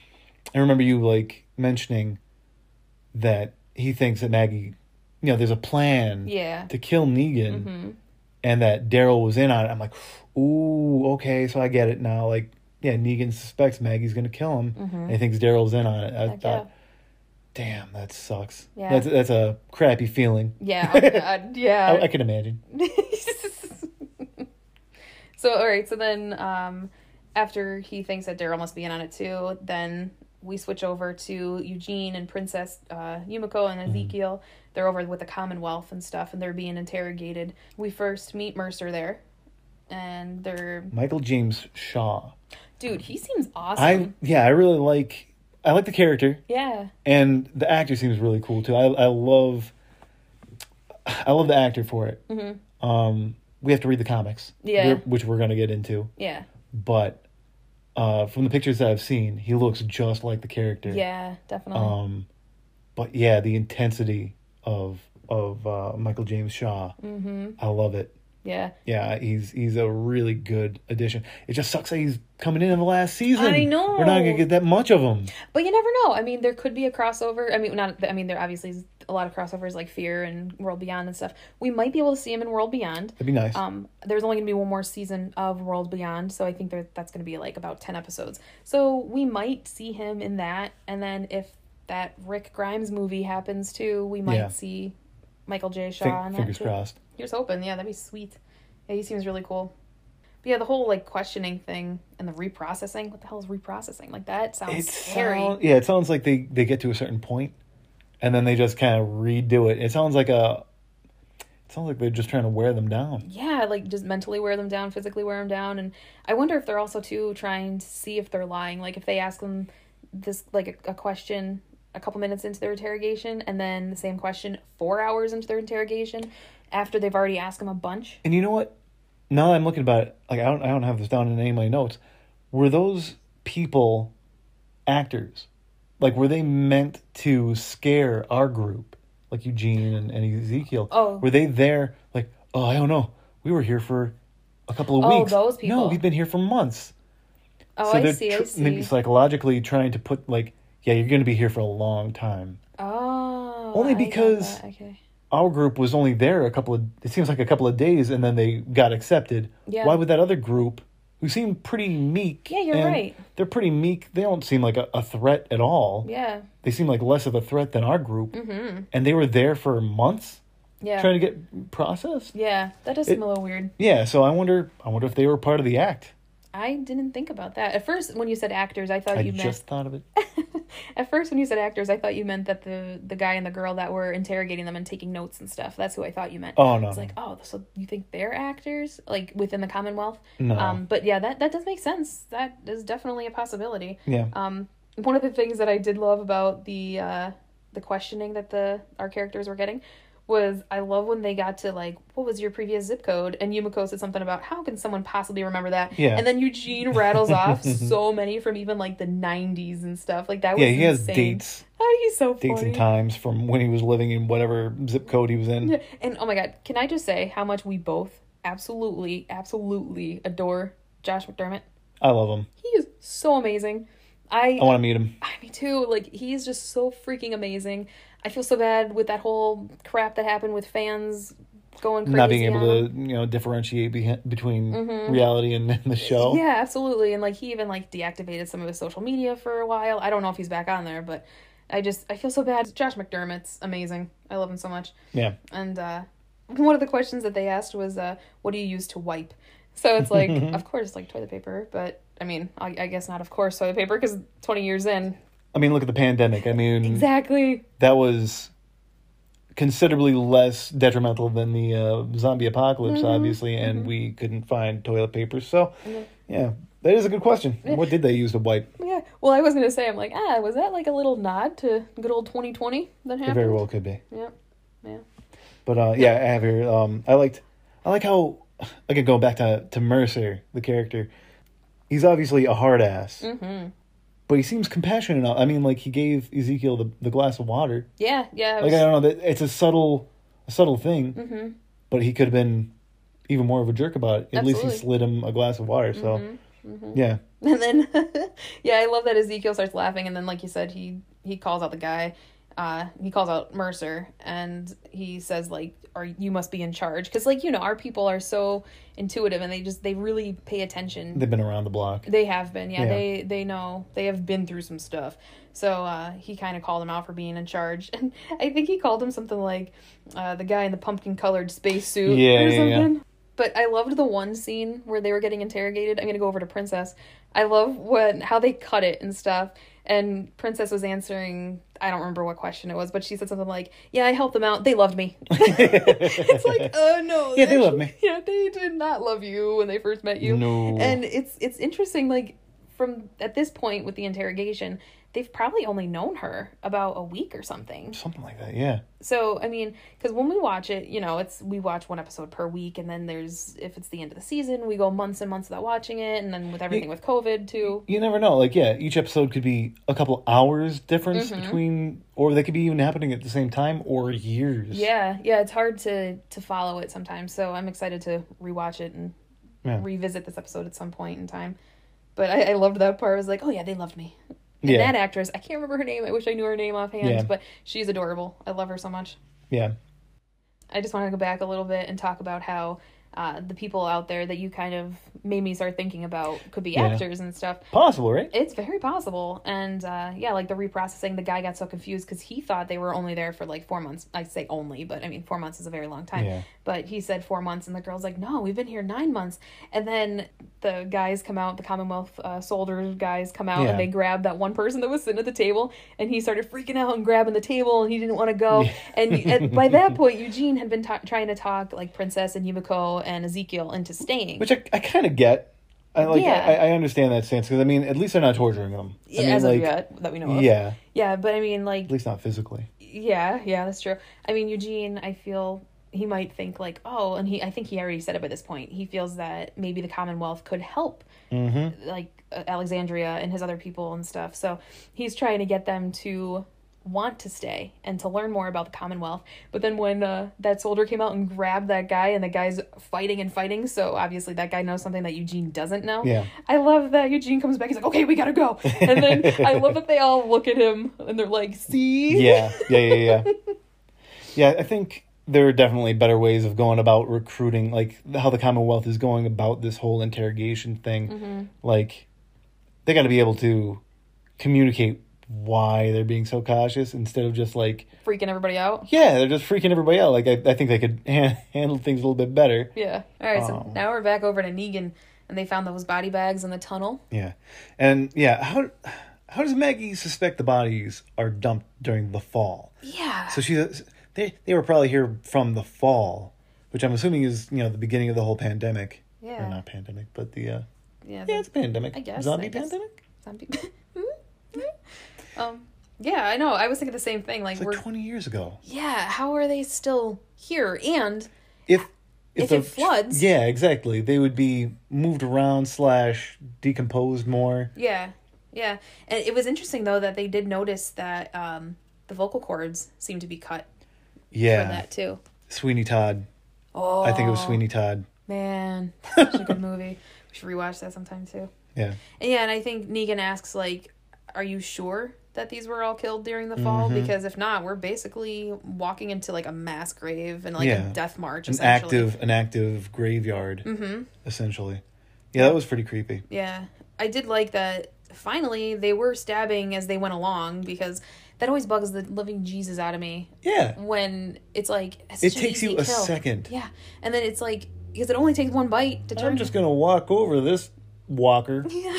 I remember you like mentioning that he thinks that Maggie, you know, there's a plan Yeah. to kill Negan, hmm and that Daryl was in on it. I'm like, ooh, okay, so I get it now. Like, yeah, Negan suspects Maggie's gonna kill him, and he thinks Daryl's in on it. I Mm-hmm. Heck thought, damn, that sucks. Yeah. That's that's a crappy feeling. Yeah. Yeah. I, I can imagine. so all right, so then um after he thinks that Daryl must be in on it too, then we switch over to Eugene and Princess uh, Yumiko and Ezekiel. They're over with the Commonwealth and stuff, and they're being interrogated. We first meet Mercer there, and they're Michael James Shaw. dude. He seems awesome. I yeah, I really like I like the character yeah, and the actor seems really cool too. I I love I love the actor for it. Mhm. Um, we have to read the comics, Yeah. we're- which we're gonna get into. yeah, But uh, from the pictures that I've seen, he looks just like the character. yeah, definitely. Um, but yeah, the intensity of of uh, Michael James Shaw, mm-hmm. I love it. Yeah, Yeah, he's he's a really good addition. It just sucks that he's coming in in the last season. I know. We're not gonna get that much of him. But you never know. I mean, there could be a crossover. I mean, not. I mean, there obviously is a lot of crossovers like Fear and World Beyond and stuff. We might be able to see him in World Beyond. That'd be nice. Um, there's only gonna be one more season of World Beyond, so I think there that's gonna be like about ten episodes. So we might see him in that, and then if that Rick Grimes movie happens too, we might Yeah. see Michael J. Shaw that fingers too. crossed. Here's hoping. Yeah, that'd be sweet. Yeah, he seems really cool. But yeah, the whole like questioning thing and the reprocessing. What the hell is reprocessing? Like that sounds It scary. sound- yeah, it sounds like they they get to a certain point, and then they just kind of redo it. It sounds like a. It sounds like they're just trying to wear them down. yeah, like just mentally wear them down, physically wear them down, and I wonder if they're also too trying to see if they're lying. Like if they ask them this like a, a question a couple minutes into their interrogation, and then the same question four hours into their interrogation, after they've already asked them a bunch. And you know what? Now that I'm looking about it, like I don't I don't have this down in any of my notes. Were those people actors? Like were they meant to scare our group, like Eugene and, and Ezekiel? Oh. were they there? Like oh I don't know. We were here for a couple of Oh, weeks. those No, we've been here for months. Oh, so I see. I see. maybe psychologically trying to put like yeah you're going to be here for a long time. oh, Only because- okay. Our group was only there a couple of it seems like a couple of days and then they got accepted. Yeah. Why would that other group who seem pretty meek? Yeah, you're right. They're pretty meek. They don't seem like a, a threat at all. Yeah. They seem like less of a threat than our group. Mm-hmm. And they were there for months Yeah. trying to get processed. Yeah, that does It- seem a little weird. Yeah, so I wonder I wonder if they were part of the act. I didn't think about that. At first, when you said actors, I thought I you meant. just thought of it. At first, when you said actors, I thought you meant that the the guy and the girl that were interrogating them and taking notes and stuff. That's who I thought you meant. Oh no. It's like, oh, so you think they're actors, like within the Commonwealth? no. Um, but yeah, that that does make sense. That is definitely a possibility. yeah. Um, one of the things that I did love about the uh, the questioning that the our characters were getting was I love when they got to like what was your previous zip code and Yumiko said something about how can someone possibly remember that Yeah. and then Eugene rattles off so many from even like the 90s and stuff like that was Yeah, he has dates oh he's so funny dates and times from when he was living in whatever zip code he was in. Yeah, and oh my god can I just say how much we both absolutely absolutely adore Josh McDermitt I love him. He is so amazing. I I want to meet him. I me too. Like he's just so freaking amazing. I feel so bad with that whole crap that happened with fans going crazy. Not being able to, you know, differentiate be- between reality and, and the show. Mm-hmm. Yeah, absolutely. And like he even like deactivated some of his social media for a while. I don't know if he's back on there, but I just I feel so bad. Josh McDermitt's amazing. I love him so much. Yeah. And uh one of the questions that they asked was uh what do you use to wipe? So it's like of course like toilet paper, but I mean, I, I guess not of course toilet paper cuz 20 years in. I mean, look at the pandemic. I mean, Exactly. that was considerably less detrimental than the uh, zombie apocalypse, Mm-hmm. obviously, and we couldn't find toilet paper. So, yeah, that is a good question. What did they use to wipe? Yeah. Well, I was going to say I'm like, "Ah, was that like a little nod to good old 2020 that It happened?" very well could be. Yeah. Yeah. But uh, yeah, I have here. Um, I liked, I like how again going back to to Mercer, the character. He's obviously a hard ass, Mm-hmm. But he seems compassionate enough. I mean, like he gave Ezekiel the, the glass of water. Yeah, yeah. it Like was- I don't know, it's a subtle, a subtle thing, Mhm. but he could have been even more of a jerk about it. At least he slid him a glass of water. So Mhm. yeah, And then, yeah, I love that Ezekiel starts laughing, and then, like you said, he he calls out the guy. Uh, he calls out Mercer, and he says, like, "Are you must be in charge?" Because, like, you know, our people are so intuitive, and they just they really pay attention. they've been around the block. They have been, yeah. Yeah. They they know they have been through some stuff. So uh, he kind of called him out for being in charge, and I think he called him something like uh, the guy in the pumpkin colored spacesuit Yeah, or yeah, yeah. But I loved the one scene where they were getting interrogated. I'm gonna go over to Princess. I love when how they cut it and stuff. And Princess was answering. I don't remember what question it was, but she said something like, "Yeah, I helped them out. They loved me." it's like, oh no, Yeah, they love me. Yeah, they did not love you when they first met you. No. And it's it's interesting, like from at this point with the interrogation, they've probably only known her about a week or something. Something like that. Yeah. So I mean, because when we watch it, you know, it's we watch one episode per week, and then there's if it's the end of the season, we go months and months without watching it, and then with everything with COVID too. You never know. Like, yeah, each episode could be a couple hours difference Mm-hmm. between, or they could be even happening at the same time, or years. Yeah, yeah, it's hard to to follow it sometimes. So I'm excited to rewatch it and Yeah. revisit this episode at some point in time. But I, I loved that part. I was like, oh yeah, they loved me. And Yeah. that actress, I can't remember her name. I wish I knew her name offhand, Yeah. but she's adorable. I love her so much. Yeah. I just want to go back a little bit and talk about how uh, the people out there that you kind of made me start thinking about could be Yeah. actors and stuff. Possible, right? It's very possible. And uh, yeah, like the reprocessing, the guy got so confused because he thought they were only there for like four months. I say only, but I mean, four months is a very long time. Yeah. But he said four months, and the girl's like, no, we've been here nine months. And then the guys come out, the Commonwealth uh, soldier guys come out, Yeah. and they grab that one person that was sitting at the table, and he started freaking out and grabbing the table, and he didn't want to go. And, and by that point, Eugene had been ta- trying to talk like Princess and Yumiko and Ezekiel into staying. Which I, I kind of get. I like. Yeah. I, I understand that stance because I mean, at least they're not torturing them. I mean, as like, of yet, that we know of. yeah, Yeah, but I mean, like, at least not physically. Yeah, yeah, that's true. I mean, Eugene, I feel he might think like, oh, and he, I think he already said it by this point. He feels that maybe the Commonwealth could help, Mm-hmm. like uh, Alexandria and his other people and stuff. So he's trying to get them to want to stay and to learn more about the Commonwealth. But then when uh, that soldier came out and grabbed that guy, and the guy's fighting and fighting, so obviously that guy knows something that Eugene doesn't know. Yeah. I love that Eugene comes back. He's like, okay, we gotta go. And then I love that they all look at him and they're like, see? Yeah. Yeah. Yeah. Yeah. yeah. I think there are definitely better ways of going about recruiting, like how the Commonwealth is going about this whole interrogation thing. Mm-hmm. Like, they got to be able to communicate why they're being so cautious instead of just like, freaking everybody out. yeah, they're just freaking everybody out. Like, I, I think they could ha- handle things a little bit better. Yeah. All right. So Um, now we're back over to Negan, and they found those body bags in the tunnel. Yeah, and yeah, how how does Maggie suspect the bodies are dumped during the fall? Yeah. So she they they were probably here from the fall, which I'm assuming is you know the beginning of the whole pandemic. Yeah. Or not pandemic, but the uh, yeah. yeah, it's a pandemic. I guess, zombie I guess. pandemic. Zombie. um. Yeah, I know. I was thinking the same thing. Like, It's like we're 20 years ago. yeah. How are they still here? And If If the- it floods- yeah, exactly. They would be moved around slash decomposed more. yeah, yeah. And it was interesting though that they did notice that um the vocal cords seem to be cut Yeah, that too. Sweeney Todd. Oh. I think it was Sweeney Todd. Man, such a good movie. We should rewatch that sometime too. Yeah. And yeah, and I think Negan asks like, "Are you sure that these were all killed during the fall? Mhm. Because if not, we're basically walking into like a mass grave and like Yeah. a death march. An active an active graveyard, Mm-hmm. essentially. Yeah, that was pretty creepy. Yeah, I did like that. Finally, they were stabbing as they went along because that always bugs the living Jesus out of me Yeah. when it's like it's It takes you a kill. second. Yeah, and then it's like because it only takes one bite to turn. I'm just gonna walk over this walker Yeah.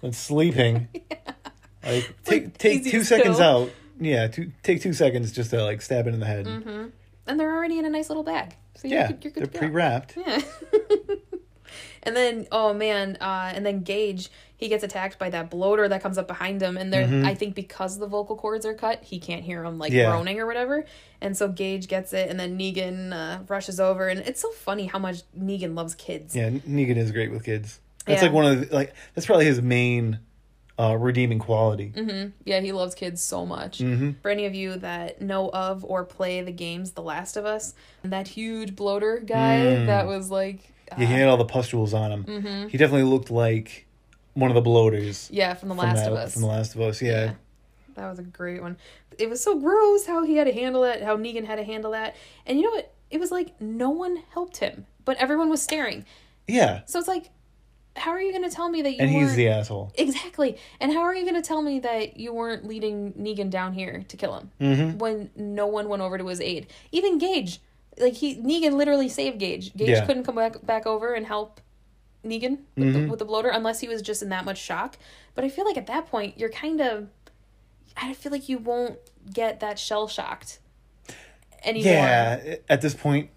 that's sleeping. Like take like take two seconds out. Yeah, two, take two seconds just to like stab it in the head. Mm-hmm. And they're already in a nice little bag. So you're Yeah, good, you're good they're pre-wrapped. Yeah. and then oh man, uh, and then Gage he gets attacked by that bloater that comes up behind him, and there I think because the vocal cords are cut, he can't hear him like Mm-hmm. Yeah. groaning or whatever, and so Gage gets it, and then Negan uh, rushes over, and it's so funny how much Negan loves kids. Yeah, Negan is great with kids. That's Yeah. like one of the, like that's probably his main uh, redeeming quality. Mm-hmm. Yeah, he loves kids so much. Mm-hmm. For any of you that know of or play the games The Last of Us, that huge bloater guy Mm. that was like, Yeah, he had all the pustules on him. Mm-hmm. He definitely looked like one of the bloaters yeah, from The from, Last that, of Us. from The Last of Us. Yeah. That was a great one. It was so gross how he had to handle that, how Negan had to handle that. And you know what? It was like no one helped him, but everyone was staring. Yeah. So it's like, how are you going to tell me that you And he's the asshole. Exactly. And how are you going to tell me that you weren't leading Negan down here to kill him Mm-hmm. when no one went over to his aid? Even Gage. Like he Negan literally saved Gage. Gage Yeah. couldn't come back back over and help Negan with, Mm-hmm. the, with the bloater unless he was just in that much shock. But I feel like at that point you're kind of I feel like you won't get that shell shocked anymore. Yeah. At this point,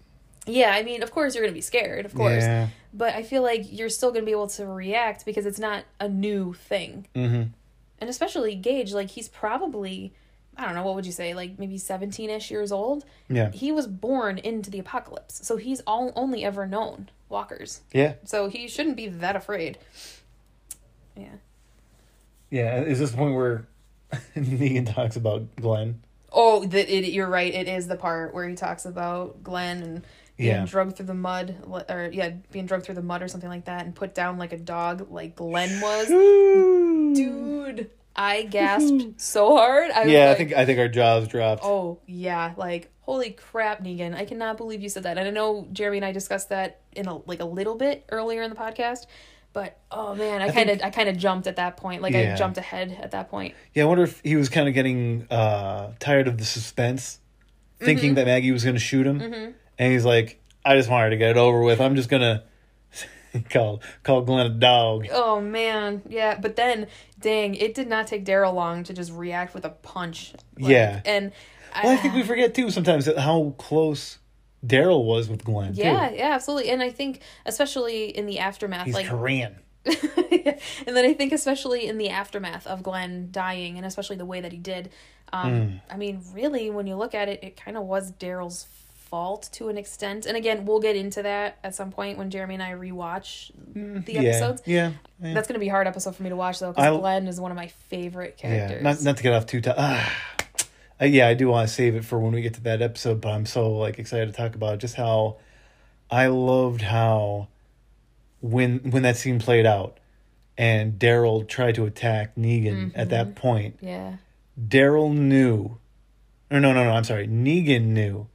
Yeah, I mean, of course you're going to be scared, of course. Yeah. But I feel like you're still going to be able to react because it's not a new thing. Mm-hmm. And especially Gage, like he's probably I don't know, what would you say, like maybe 17ish years old? Yeah. He was born into the apocalypse. So he's all only ever known walkers. Yeah. So he shouldn't be that afraid. Yeah. Yeah. Is this the point where Negan talks about Glenn? Oh, that it, you're right. It is the part where he talks about Glenn and being Yeah. drugged through the mud, or yeah, being drugged through the mud or something like that, and put down like a dog, like Glenn was. Dude, I gasped so hard. I Yeah, I think I think our jaws dropped. Oh yeah, like holy crap, Negan! I cannot believe you said that. And I know Jeremy and I discussed that in a like a little bit earlier in the podcast, but oh man, I kind of I kind of jumped at that point. Like I jumped ahead at that point. Yeah, I wonder if he was kind of getting uh, tired of the suspense, thinking Mm-hmm. that Maggie was going to shoot him, and he's like, "I just wanted to get it over with. I'm just gonna call call Glenn a dog." Oh man, yeah. But then, dang, it did not take Daryl long to just react with a punch. Like, Yeah. and Well, I think we forget too sometimes how close Daryl was with Glenn. yeah, too. yeah, absolutely. And I think especially in the aftermath, he's like Korean. and then I think especially in the aftermath of Glenn dying, and especially the way that he did. Um, Mm. I mean, really, when you look at it, it kind of was Daryl's fault to an extent. And again, we'll get into that at some point when Jeremy and I rewatch the yeah, episodes. yeah, yeah. That's going to be a hard episode for me to watch though, because Glenn is one of my favorite characters. Yeah, not not to get off too tight. Ah. Uh, yeah, I do want to save it for when we get to that episode, but I'm so like excited to talk about just how I loved how when when that scene played out and Daryl tried to attack Negan at that point, yeah. Daryl knew or no no no, I'm sorry, Negan knew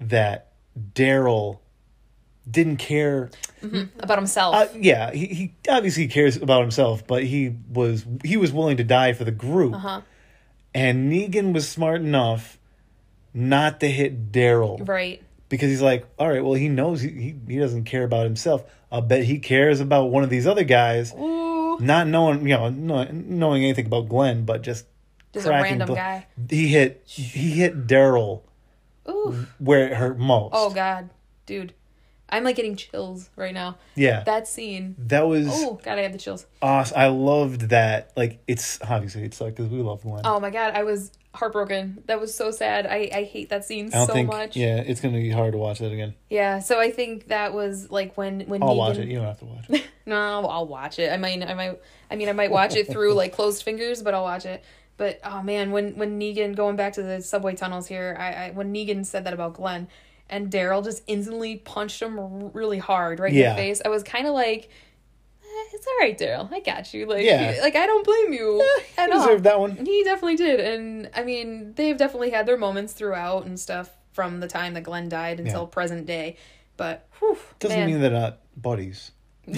that Daryl didn't care About himself. uh, yeah, he, he obviously cares about himself, but he was he was willing to die for the group. Uh-huh. And Negan was smart enough not to hit Daryl right. because he's like, all right, well, he knows he, he he doesn't care about himself. I'll bet he cares about one of these other guys, Ooh. not knowing you know no, knowing anything about Glenn, but just Just a random bl- guy. He hit he hit Daryl Ooh. where it hurt most. Oh God, dude. I'm like getting chills right now. yeah, that, scene. That was Oh God, I have the chills. awesome. I loved that. Like it's obviously it's sucked because we love Glenn. Oh my God, I was heartbroken. That was so sad. I, I hate that scene I don't so think. much. Yeah, it's gonna be hard to watch that again. Yeah, so I think that was like when when I'll Negan... watch it. You don't have to watch it. No, I'll watch it. I mean, I might. I mean, I might watch it through like closed fingers, but I'll watch it. But oh man, when when Negan going back to the subway tunnels here, I, I when Negan said that about Glenn, and Daryl just instantly punched him r- really hard right Yeah. in the face. I was kind of like, eh, "It's all right, Daryl. I got you." Like, Yeah. like I don't blame you I at all. deserved that one. He definitely did, and I mean, they've definitely had their moments throughout and stuff from the time that Glenn died until Yeah. present day. But whew, Doesn't man. mean they're not buddies.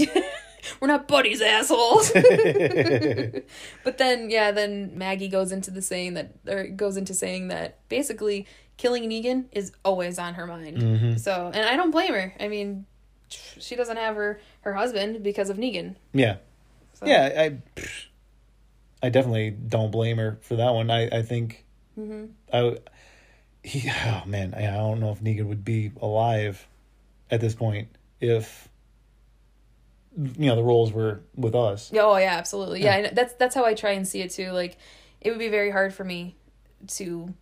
we're not buddies, assholes. but then, yeah, then Maggie goes into the saying that, or goes into saying that basically killing Negan is always on her mind. Mm-hmm. So, and I don't blame her. I mean, she doesn't have her her husband because of Negan. Yeah. So. Yeah, I I definitely don't blame her for that one. I I think Mm-hmm. I he oh man, I, I don't know if Negan would be alive at this point if you know the roles were with us. Oh yeah, absolutely. Yeah, and that's that's how I try and see it too. Like, it would be very hard for me to.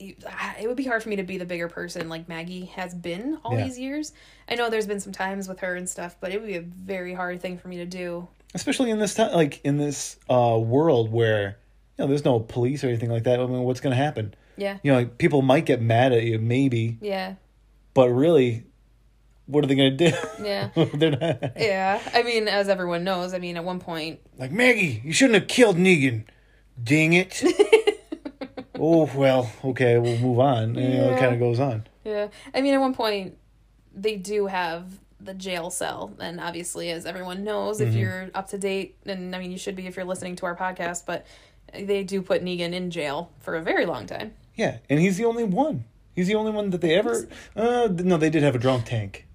It would be hard for me to be the bigger person like Maggie has been all Yeah. these years. I know there's been some times with her and stuff, but it would be a very hard thing for me to do. Especially in this time like in this uh world where you know there's no police or anything like that. I mean what's gonna happen? Yeah, You know, like people might get mad at you, maybe, yeah, but really what are they gonna do? yeah, They're not yeah. I mean, as everyone knows, I mean, at one point, Like Maggie, you shouldn't have killed Negan. Ding it. oh well, okay, we'll move on. And, you know, it kind of goes on. Yeah. I mean, at one point, they do have the jail cell. And obviously, as everyone knows, Mm-hmm. if you're up to date, and I mean, you should be if you're listening to our podcast, but they do put Negan in jail for a very long time. Yeah, and he's the only one. He's the only one that they ever. Uh, no, they did have a drunk tank.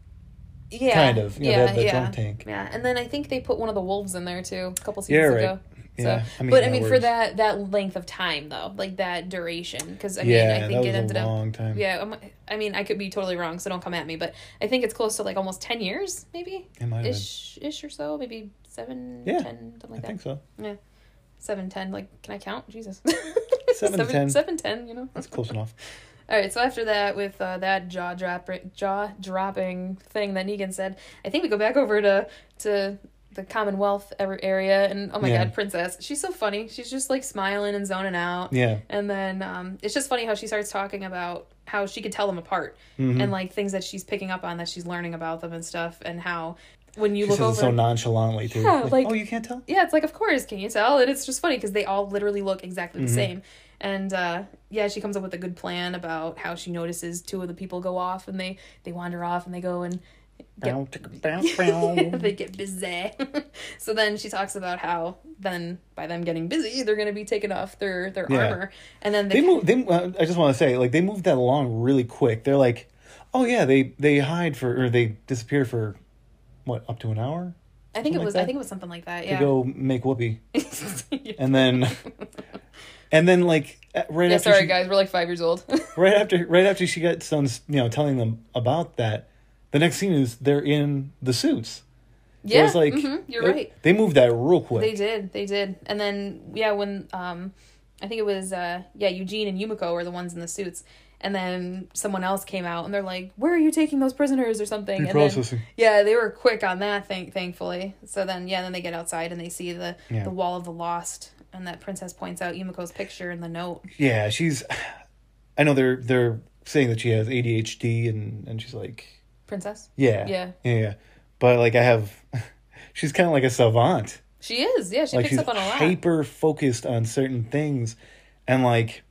Yeah. Kind of. You know, yeah. that yeah. drunk tank. Yeah. And then I think they put one of the wolves in there too, a couple Yeah, seasons right. ago. Yeah, so, I mean, but I mean, for that that length of time though, like that duration, because I mean, yeah, I think that it ended a up long time. Yeah, um, I mean, I could be totally wrong, so don't come at me. But I think it's close to like almost ten years, maybe have been. ish, ish or so, maybe seven, Yeah, ten, something I like that. I think so. Yeah, Seven, ten. Like, can I count? Jesus. Seven to 10. Seven, ten. You know. That's close enough. All right. So after that, with uh, that jaw drop, jaw dropping thing that Negan said, I think we go back over to to the Commonwealth area, and oh my Yeah. God, Princess, she's so funny. She's just like smiling and zoning out. Yeah. And then um, it's just funny how she starts talking about how she could tell them apart Mhm. and like things that she's picking up on that she's learning about them and stuff, and how when you She look over. it so nonchalantly too. Yeah, like- oh, you can't tell. yeah, it's like, of course, can you tell? And it's just funny because they all literally look exactly the Mhm. same. And uh, yeah, she comes up with a good plan about how she notices two of the people go off and they they wander off and they go and get ticka, bow, bow. they get busy. so then she talks about how then by them getting busy, they're going to be taking off their their Yeah. armor, and then they, they move. They. Uh, I just want to say, like, they moved that along really quick. They're like, oh yeah, they they hide for or they disappear for what up to an hour I think something it was that? I think it was something like that. to Yeah. go make whoopee, and then and then like uh, right Yeah, after sorry she, guys, we're like five years old. right after right after she gets done, you know, telling them about that, the next scene is they're in the suits. Yeah, it's like mhm, you're they- right. They moved that real quick. They did, they did, and then yeah, when um, I think it was uh, yeah, Eugene and Yumiko were the ones in the suits, and then someone else came out and they're like, "Where are you taking those prisoners?" or something. And Reprocessing. yeah, they were quick on that. Thank thankfully. So then yeah, then they get outside and they see the Yeah. the wall of the lost, and that princess points out Yumiko's picture in the note. Yeah, she's. I know they're they're saying that she has ADHD and and she's like, Princess. yeah, Yeah. yeah, yeah. But like I have, she's kind of like a savant. She is. Yeah, she like picks she's up on a lot. hyper focused on certain things, and like,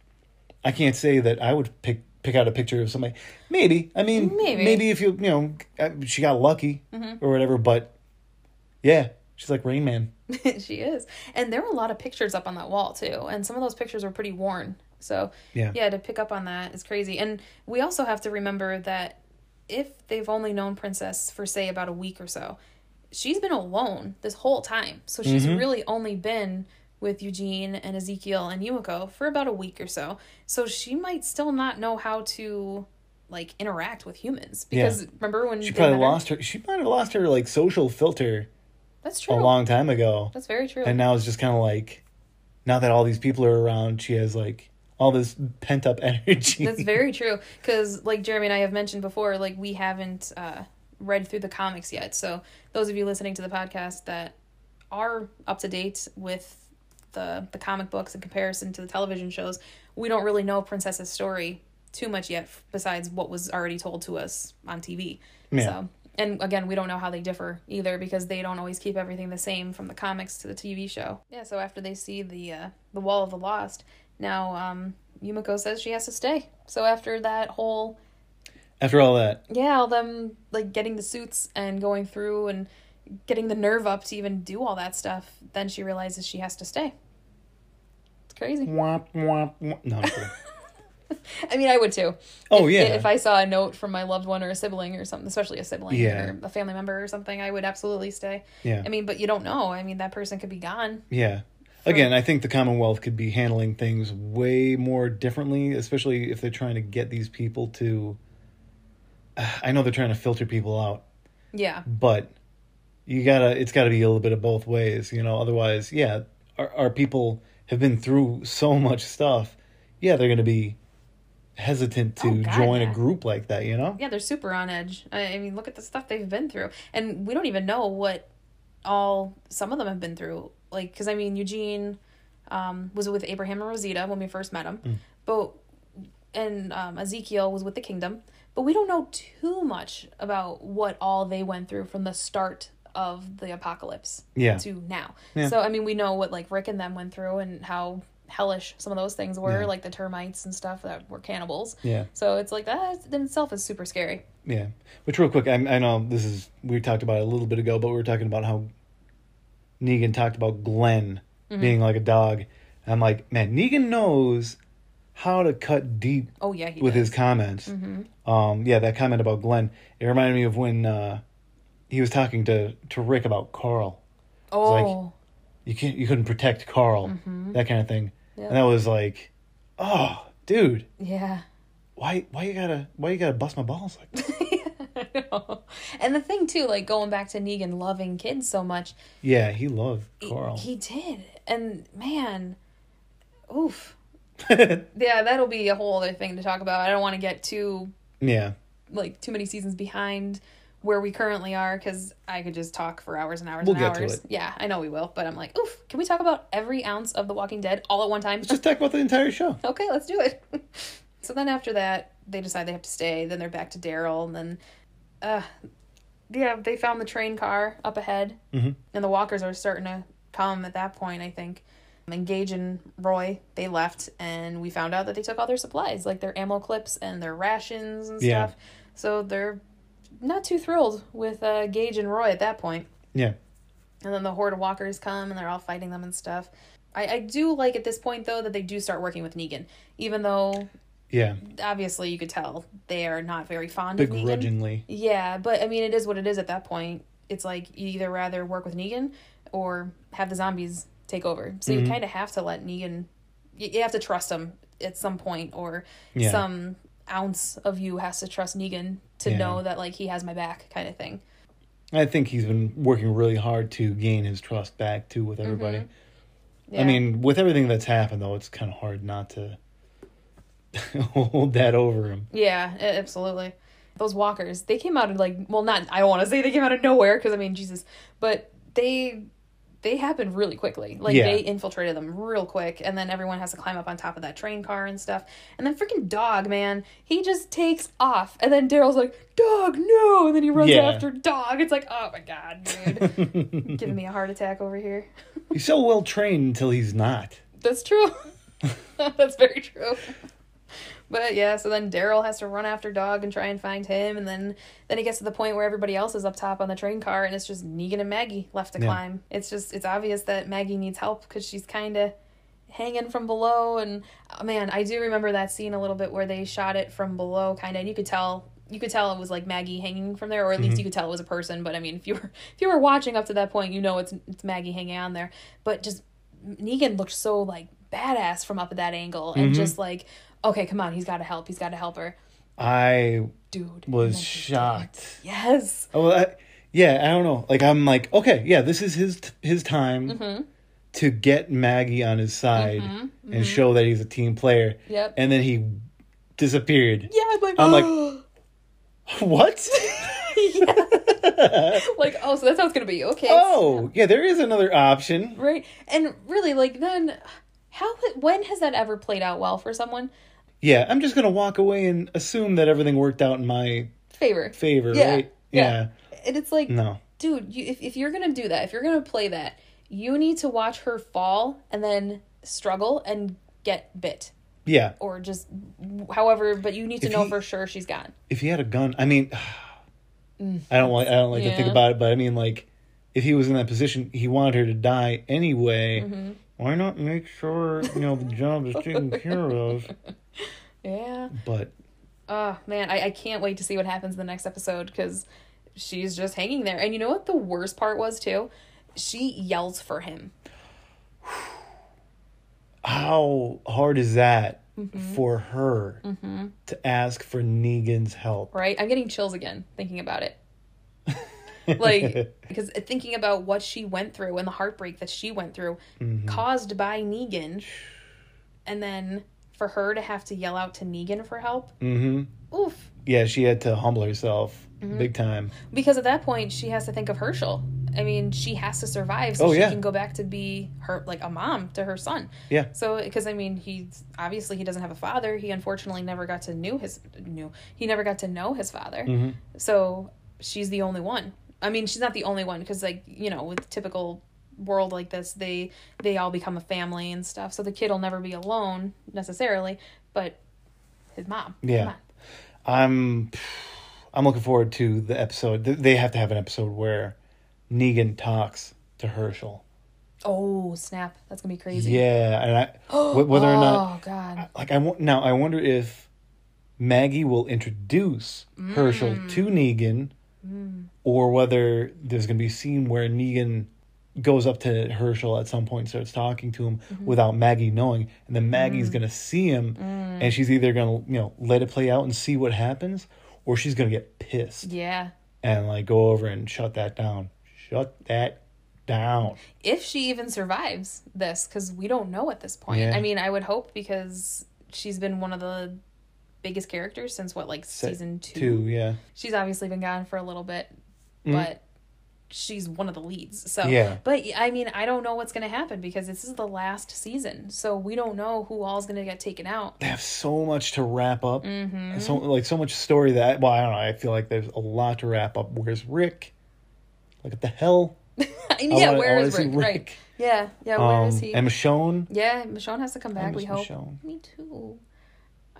I can't say that I would pick pick out a picture of somebody. Maybe I mean Maybe. maybe if you you know she got lucky Mm-hmm. or whatever, but yeah, she's like Rain Man. she is. And there were a lot of pictures up on that wall too. And some of those pictures were pretty worn. So Yeah. yeah, to pick up on that is crazy. And we also have to remember that if they've only known Princess for say about a week or so, she's been alone this whole time. So she's Mhm. really only been with Eugene and Ezekiel and Yumiko for about a week or so. So she might still not know how to like interact with humans because remember when She probably met her? lost her. She might have lost her like social filter That's true a long time ago. That's very true. and now it's just kind of like now that all these people are around she has like all this pent up energy That's very true. Because, like Jeremy and I have mentioned before, like we haven't uh, read through the comics yet. So, those of you listening to the podcast that are up to date with the the comic books in comparison to the television shows, we don't really know Princess's story too much yet besides what was already told to us on TV. Yeah. So, and again, we don't know how they differ either because they don't always keep everything the same from the comics to the TV show. Yeah, so after they see the uh, the Wall of the Lost, now um, Yumiko says she has to stay. So after that whole After all that, yeah, all them like getting the suits and going through and getting the nerve up to even do all that stuff, then she realizes she has to stay. It's crazy. womp, womp, womp. No. I mean, I would too. Oh, If- yeah. If I saw a note from my loved one or a sibling or something, especially a sibling Yeah. or a family member or something, I would absolutely stay. yeah. I mean, but you don't know. I mean, that person could be gone. Yeah. Again, I think the Commonwealth could be handling things way more differently, especially if they're trying to get these people to. I know they're trying to filter people out, Yeah. but you gotta. It's got to be a little bit of both ways, you know. Otherwise, yeah, our our people have been through so much stuff. Yeah, they're gonna be hesitant to Oh, God, join yeah. a group like that, you know. Yeah, they're super on edge. I, I mean, look at the stuff they've been through, and we don't even know what all some of them have been through. Like, because I mean, Eugene um, was with Abraham and Rosita when we first met him, Mm. but and um, Ezekiel was with the kingdom, but we don't know too much about what all they went through from the start of the apocalypse Yeah. to now. Yeah. So I mean, we know what like Rick and them went through and how hellish some of those things were, Yeah. like the termites and stuff that were cannibals. Yeah. So it's like that in itself is super scary. Yeah, which real quick, I, I know this is we talked about it a little bit ago, but we were talking about how Negan talked about Glenn Mm-hmm. being like a dog. And I'm like, man, Negan knows how to cut deep Oh yeah, with does. his comments. Mm-hmm. Um, yeah, that comment about Glenn, it reminded me of when uh, he was talking to to Rick about Carl. Oh, You can't, you couldn't protect Carl, Mm-hmm. that kind of thing. Yeah. And that was like, oh, dude, yeah. why why you gotta why you gotta bust my balls like that? I know. And the thing too, like going back to Negan loving kids so much, yeah, he loved he- Carl. he did. And man, oof. Yeah, that'll be a whole other thing to talk about. I don't want to get too yeah. like too many seasons behind where we currently are because I could just talk for hours and hours We'll and get to hours. it. Yeah, I know we will, but I'm like, oof. Can we talk about every ounce of The Walking Dead all at one time? Let's just talk about the entire show. okay, let's do it. so then after that, they decide they have to stay. Then they're back to Daryl, and then, uh, yeah, they found the train car up ahead, Mhm. and the walkers are starting to come at that point. I think. And Gage and Roy they left, and we found out that they took all their supplies, like their ammo clips and their rations and Yeah. stuff. So they're not too thrilled with uh, Gage and Roy at that point. Yeah. And then the horde of walkers come and they're all fighting them and stuff. I, I do like at this point though that they do start working with Negan, even though Yeah. obviously you could tell they are not very fond of Negan. Begrudgingly. Yeah, but I mean it is what it is at that point. It's like you either rather work with Negan or have the zombies take over. So Mm-hmm. you kind of have to let Negan. You, you have to trust him at some point, or Yeah. some ounce of you has to trust Negan to Yeah. know that like he has my back, kind of thing. I think he's been working really hard to gain his trust back too with everybody. I Mm-hmm. Yeah. mean, with everything that's happened though, it's kind of hard not to hold that over him. Yeah, absolutely. Those walkers, they came out of like, well, not I don't want to say they came out of nowhere because I mean Jesus, but they they happen really quickly. Like Yeah. they infiltrated them real quick, and then everyone has to climb up on top of that train car and stuff. And then freaking dog, man, he just takes off, and then Daryl's like, "Dog, no!" And then he runs Yeah. after dog. It's like, oh my god, dude, giving me a heart attack over here. He's so well trained until he's not. That's true. That's very true. But yeah, so then Daryl has to run after Dog and try and find him, and then then he gets to the point where everybody else is up top on the train car, and it's just Negan and Maggie left to Yeah. climb. It's just it's obvious that Maggie needs help because she's kind of hanging from below, and oh, man, I do remember that scene a little bit where they shot it from below, kind of, and you could tell. You could tell it was like Maggie hanging from there, or at least mm-hmm. you could tell it was a person. But I mean, if you were if you were watching up to that point, you know it's it's Maggie hanging on there. But just Negan looked so like badass from up at that angle and mm-hmm. just like okay come on he's got to help he's got to help her I dude was and then he shocked. yes Oh, I, yeah, I don't know. Like I'm like, okay, yeah, this is his his time Mm-hmm. to get Maggie on his side mm-hmm, and mm-hmm. show that he's a team player. Yep. And then he disappeared. yeah i'm like, I'm like- What? like oh so that's how it's gonna be okay oh, yeah, there is another option. right and really like then how when has that ever played out well for someone Yeah, I'm just gonna walk away and assume that everything worked out in my Favor. favor, Yeah, right? yeah. And it's like, No. dude, you, if, if you're gonna do that, if you're gonna play that, you need to watch her fall and then struggle and get bit Yeah. or just however. But you need to If know he- for sure she's gone. If he had a gun, I mean, I don't like I don't like to think about it, but I mean, like, if he was in that position, he wanted her to die anyway. Mm-hmm. Why not make sure you know the job is taken care of? Yeah. But Oh man, I, I can't wait to see what happens in the next episode because she's just hanging there. And you know what the worst part was too? She yells for him. how hard is that Mm-hmm. for her to ask for Negan's help? right? I'm getting chills again thinking about it. Like because thinking about what she went through and the heartbreak that she went through caused by Negan and then for her to have to yell out to Negan for help. hmm Oof. Yeah, she had to humble herself Mm-hmm. big time. Because at that point she has to think of Hershel. I mean, she has to survive so Oh, she yeah. can go back to be her like a mom to her son. Yeah. So because I mean, he's obviously he doesn't have a father. He unfortunately never got to knew his knew he never got to know his father. hmm So she's the only one. I mean, she's not the only one because like you know, with typical world like this, they they all become a family and stuff. So the kid will never be alone necessarily, but his mom. Yeah. I'm I'm looking forward to the episode. They have to have an episode where Negan talks to Hershel. Oh snap! That's gonna be crazy. Yeah, and I wh- whether or not Oh god. like I now I wonder if Maggie will introduce Hershel Mm. to Negan, or whether there's gonna be a scene where Negan goes up to Hershel at some point and starts talking to him Mm-hmm. without Maggie knowing, and then Maggie's Mm. gonna see him, and she's either gonna you know let it play out and see what happens, or she's gonna get pissed Yeah. and like go over and shut that down. Shut that down. If she even survives this, because we don't know at this point. Yeah. I mean, I would hope because she's been one of the biggest characters since what like Se- season two. Two, yeah. she's obviously been gone for a little bit, Mhm. but she's one of the leads. So Yeah. But I mean, I don't know what's gonna happen because this is the last season, so we don't know who all's gonna get taken out. they have so much to wrap up. Mm-hmm. So like so much story that well, I don't know. I feel like there's a lot to wrap up. Where's Rick? Like what the hell? yeah, wanna- where is Rick? Rick. Right. Yeah, yeah. Where is Um, he? and Michonne. yeah, Michonne has to come back. We hope. Michonne. Me too.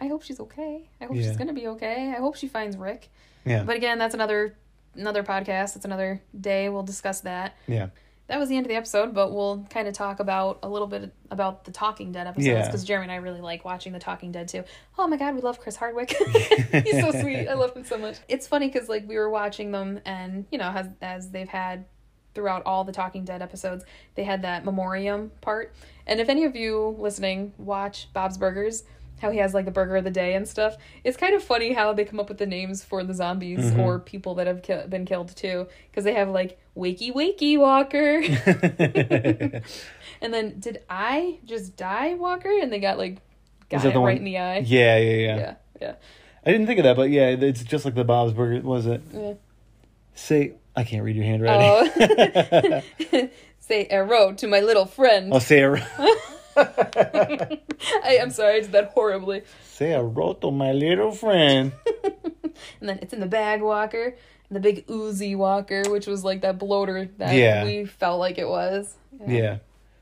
I hope she's okay. I hope Yeah. she's gonna be okay. I hope she finds Rick. Yeah, But again, that's another another podcast. It's another day. We'll discuss that. yeah, that was the end of the episode, but we'll kind of talk about a little bit about the Talking Dead episodes Yeah. because Jeremy and I really like watching the Talking Dead too. Oh my god, we love Chris Hardwick. He's so sweet. I love him so much. It's funny because like we were watching them, and you know, as as they've had throughout all the Talking Dead episodes, they had that memoriam part. And if any of you listening watch Bob's Burgers, how he has like the burger of the day and stuff, it's kind of funny how they come up with the names for the zombies Mhm. or people that have ki- been killed too, because they have like Wakey Wakey Walker. and then did I just die Walker? And they got like got it right one- in the eye. yeah, yeah, yeah, yeah, yeah. I didn't think of that, but yeah, it's just like the Bob's Burger. Was it? yeah. Say, I can't read your handwriting. Oh. Say arrow to my little friend. I'll say a I, I'm sorry, I did that horribly. say a roto, my little friend. And then it's in the bag walker, the big Uzi walker, which was like that bloater that Yeah. we felt like it was. Yeah,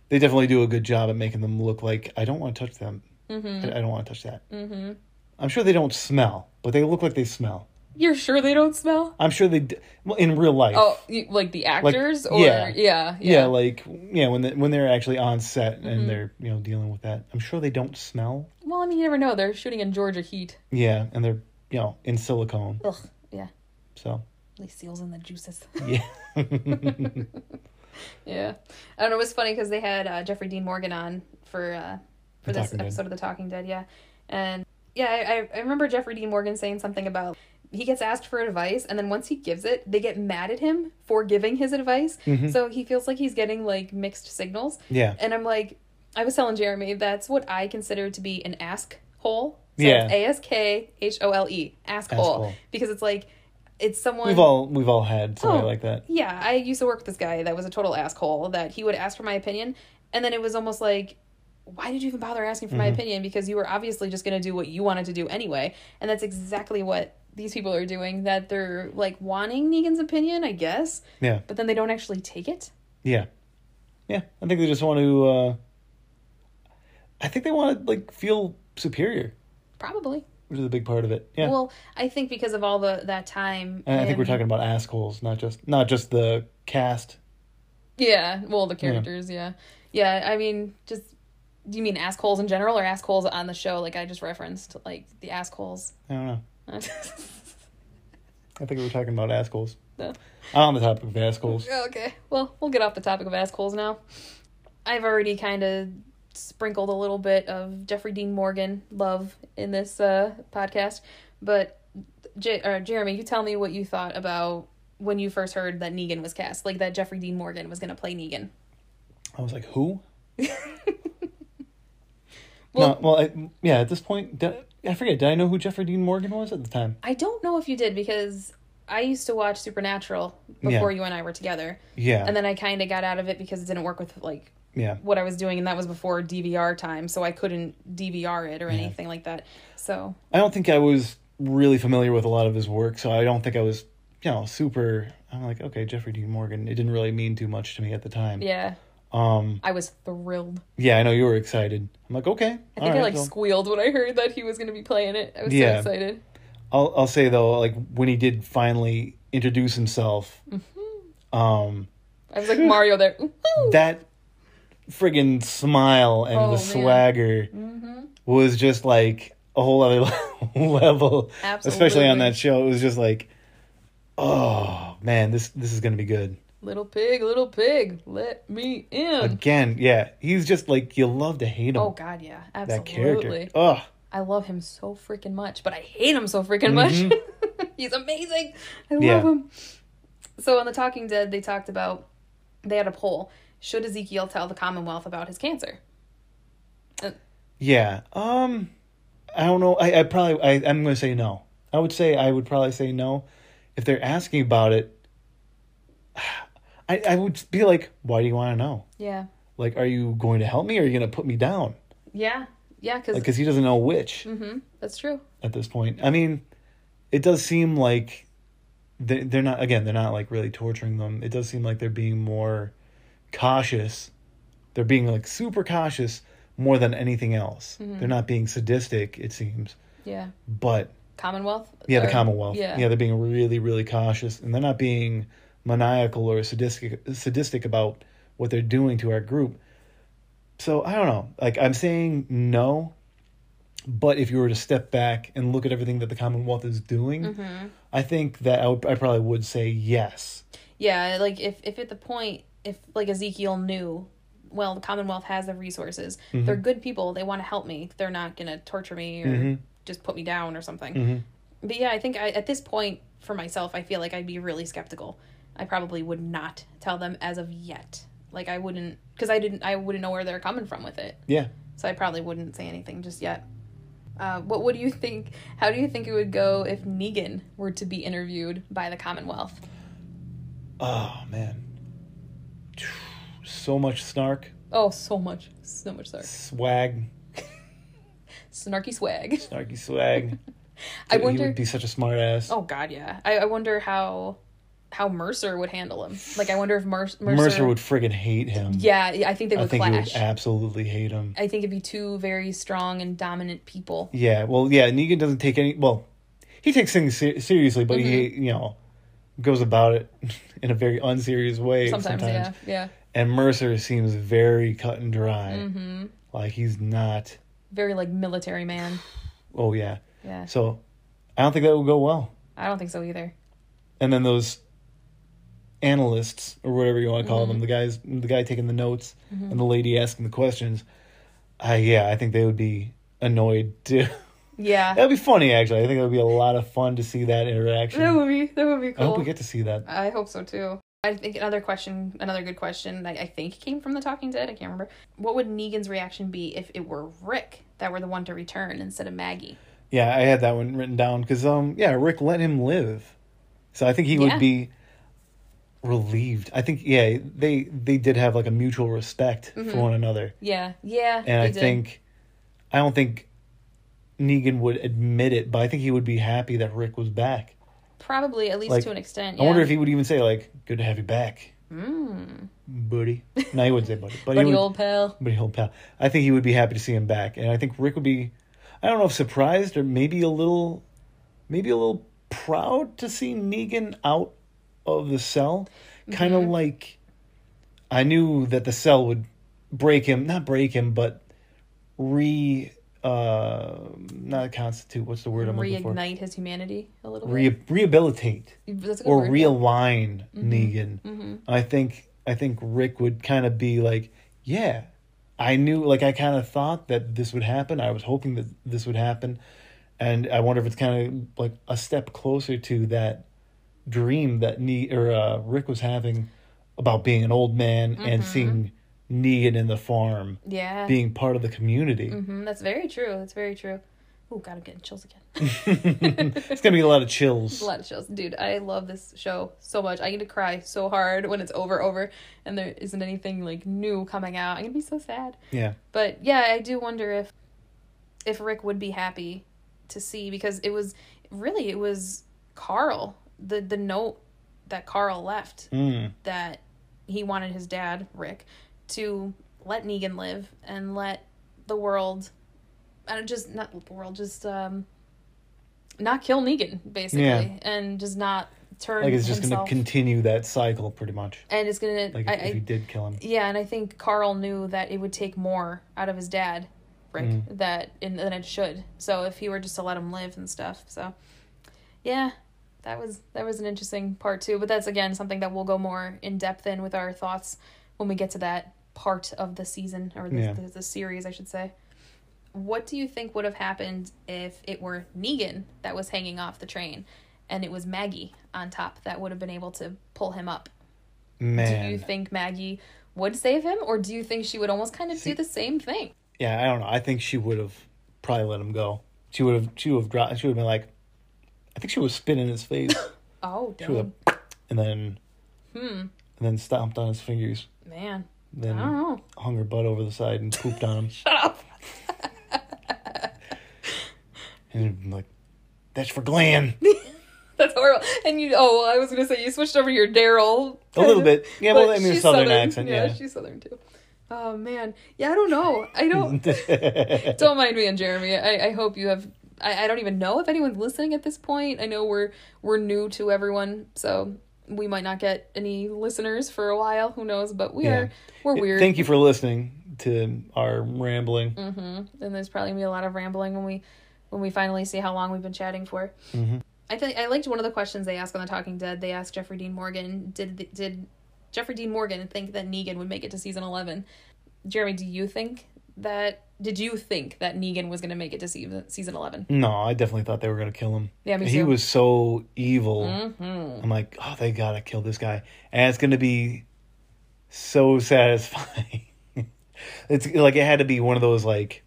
they definitely do a good job at making them look like I don't want to touch them. Mm-hmm. I, I don't want to touch that. Mm-hmm. I'm sure they don't smell, but they look like they smell. You're sure they don't smell? I'm sure they d- well in real life. Oh, you, like the actors, or yeah. yeah, yeah, yeah. like yeah, when they, when they're actually on set Mm-hmm. and they're you know dealing with that. I'm sure they don't smell. Well, I mean, you never know. They're shooting in Georgia heat. Yeah, and they're you know in silicone. Ugh. Yeah. So They seals in the juices. yeah, yeah. I don't know. It was funny because they had uh, Jeffrey Dean Morgan on for uh, for The this Talking Dead. episode of The Talking Dead. Yeah, and yeah, I, I- I remember Jeffrey Dean Morgan saying something about he gets asked for advice, and then once he gives it, they get mad at him for giving his advice. Mhm. So he feels like he's getting like mixed signals. yeah, And I'm like, I was telling Jeremy that's what I consider to be an ask hole. So Yeah. A S K H O L E, ask hole, because it's like it's someone we've all we've all had somebody Oh. like that. yeah, I used to work with this guy that was a total asshole that he would ask for my opinion and then it was almost like why did you even bother asking for my opinion? Because you were obviously just going to do what you wanted to do anyway. And that's exactly what these people are doing. That they're like wanting Negan's opinion, I guess, Yeah. but then they don't actually take it. Yeah. Yeah. I think they just want to uh I think they want to like feel superior, Probably. which is a big part of it. Yeah. Well, I think because of all the that time. and I think we're talking about assholes, not just not just the cast. Yeah, well, the characters, yeah. yeah. I mean, just do you mean assholes in general or assholes on the show? Like I just referenced, like the assholes. I don't know. No. I think we were talking about assholes. On the topic of assholes. Okay, well, we'll get off the topic of assholes now. I've already kind of sprinkled a little bit of Jeffrey Dean Morgan love in this uh, podcast, but J- uh, Jeremy, you tell me what you thought about when you first heard that Negan was cast, like that Jeffrey Dean Morgan was going to play Negan. I was like, who? Well- no, well, I, yeah. At this point, did, I forget. Did I know who Jeffrey Dean Morgan was at the time? I don't know if you did because I used to watch Supernatural before Yeah. you and I were together, Yeah, and then I kind of got out of it because it didn't work with like yeah, what I was doing, and that was before DVR time, so I couldn't DVR it or anything like that. So I don't think I was really familiar with a lot of his work, so I don't think I was, you know, super. I'm like, okay, Jeffrey Dean Morgan. It didn't really mean too much to me at the time. yeah, Um. I was thrilled. Yeah, I know you were excited. I'm like, okay. I think I like so squealed when I heard that he was going to be playing it. I was Yeah. so excited. I'll I'll say though, like when he did finally introduce himself, Mm-hmm. um, I was like Mario there. Woohoo! that friggin' smile and Oh, the swagger Mhm. was just like a whole other level. Absolutely. Especially on that show, it was just like, oh man, this this is gonna be good. Little pig, little pig, let me in. Again, yeah, he's just like you love to hate him. Oh God, yeah, absolutely. that character. Oh, I love him so freaking much, but I hate him so freaking much. He's amazing. I love Mm-hmm. Yeah. him. So on The Talking Dead, they talked about they had a poll: should Ezekiel tell the Commonwealth about his cancer? yeah. Um, I don't know. I, I probably I, I'm gonna say no. I would say I would probably say no. If they're asking about it, I I would be like, why do you want to know? Yeah, Like, are you going to help me or are you going to put me down? yeah, yeah. Because Because he doesn't know which hmm that's true. at this point. I mean, it does seem like they, they're not, again, they're not like really torturing them. It does seem like they're being more cautious. They're being like super cautious more than anything else. They're not being sadistic, it seems. Yeah, But Commonwealth. yeah, the Or- Commonwealth. Yeah, yeah, they're being really, really cautious, and they're not being maniacal or sadistic, sadistic about what they're doing to our group. So I don't know. Like I'm saying no, but if you were to step back and look at everything that the Commonwealth is doing, Mm-hmm. I think that I, would, I probably would say yes. Yeah, like if if at the point if like Ezekiel knew, well, the Commonwealth has the resources. Mm-hmm. They're good people. They want to help me. They're not gonna torture me or Mm-hmm. just put me down or something. But yeah, I think I, at this point for myself, I feel like I'd be really skeptical. I probably would not tell them as of yet. Like I wouldn't because I didn't I wouldn't know where they're coming from with it. Yeah. So I probably wouldn't say anything just yet. Uh, what do you think? How do you think it would go if Negan were to be interviewed by the Commonwealth? Oh man, so much snark, Oh, so much, so much snark. swag, Snarky swag. snarky swag. I wonder. He would be such a smart ass. Oh God, yeah. I, I wonder how how Mercer would handle him. Like, I wonder if Mer- Mercer, Mercer, would friggin' hate him. Yeah, I think they would I think clash. he would absolutely hate him. I think it'd be two very strong and dominant people. Yeah, well, yeah, Negan doesn't take any. Well, he takes things ser- seriously, but he, Mm-hmm. you know, goes about it in a very unserious way Sometimes, sometimes. yeah, yeah. And Mercer seems very cut and dry. Mm-hmm. Like he's not. Very like military man. Oh yeah. Yeah, So, I don't think that would go well. I don't think so either. And then those analysts or whatever you want to call Mm-hmm. them, the guys, the guy taking the notes and the lady asking the questions. I yeah, I think they would be annoyed too. Yeah, That'd be funny, actually. I think it would be a lot of fun to see that interaction. that would be that would be I hope we get to see that. I hope so too. I think another question, another good question that I think came from the Talking Dead. I can't remember. What would Negan's reaction be if it were Rick that were the one to return instead of Maggie? Yeah, I had that one written down because, um, yeah, Rick let him live, so I think he would be. Relieved. I think yeah, they they did have like a mutual respect for one another. Yeah, yeah. And I did. think I don't think Negan would admit it, but I think he would be happy that Rick was back. probably at least like, to an extent. I wonder if he would even say like, "Good to have you back, Mm. buddy." No, he wouldn't say buddy, but he Buddy would, old pal. buddy old pal. I think he would be happy to see him back, and I think Rick would be, I don't know if surprised or maybe a little, maybe a little proud to see Negan out of the cell. Kind Mm-hmm. of like, I knew that the cell would break him, not break him, but re, uh, not constitute. What's the word I'm looking for? Reignite his humanity a little Re- bit. rehabilitate That's a good or word, yeah. realign Negan. Mhm. I think I think Rick would kind of be like, yeah, I knew like I kind of thought that this would happen. I was hoping that this would happen, and I wonder if it's kind of like a step closer to that dream that Ne- or uh, Rick was having about being an old man and seeing Negan in the farm, Yeah. being part of the community. hmm That's very true. That's very true. Oh God, I'm getting chills again. it's gonna be a lot of chills. a lot of chills, dude. I love this show so much. I get to cry so hard when it's over, over, and there isn't anything like new coming out. I'm gonna be so sad. Yeah, But yeah, I do wonder if if Rick would be happy to see because it was really it was Carl the the note that Carl left mm. that he wanted his dad Rick to let Negan live and let the world don't just not the world just um not kill Negan basically Yeah. and just not turn like it's just himself gonna continue that cycle pretty much. and it's gonna Like I, if, I he did kill him. yeah, and I think Carl knew that it would take more out of his dad, Rick, Mm. that in, than it should. So if he were just to let him live and stuff, so yeah, that was that was an interesting part too. But that's again something that we'll go more in depth in with our thoughts when we get to that part of the season or the, Yeah. the, the series, I should say. What do you think would have happened if it were Negan that was hanging off the train, and it was Maggie on top that would have been able to pull him up? Man, Do you think Maggie would save him, or do you think she would almost kind of See- do the same thing? yeah, I don't know. I think she would have probably let him go. She would have. She would have dropped. She would have been like, I think she was have spit in his face, Oh, She would dang. and then Hmm, and then stomped on his fingers. man. I Then don't know. hung her butt over the side and pooped on him. Shut up. And like, that's for Glenn. That's horrible. And you, oh, I was gonna say you switched over to your Daryl. A little bit. Yeah, well, I mean, a she's southern, accent. Yeah. she's southern too. Oh man, yeah, I don't know. I don't. don't mind me and Jeremy. I, I hope you have. I, I don't even know if anyone's listening at this point. I know we're we're new to everyone, so we might not get any listeners for a while. Who knows? But we Yeah. are we're weird. Thank you for listening to our rambling. Mm-hmm. And there's probably gonna be a lot of rambling when we when we finally see how long we've been chatting for. Mm-hmm. I think I liked one of the questions they asked on the Talking Dead. They asked Jeffrey Dean Morgan, did did Jeffrey Dean Morgan think that Negan would make it to season eleven? Jeremy, do you think that? Did you think that Negan was going to make it to season season eleven? No, I definitely thought they were gonna kill him. Yeah, me he too. was so evil. Mm-hmm. I'm like, oh, they gotta kill this guy, and it's gonna be so satisfying. it's like it had to be one of those like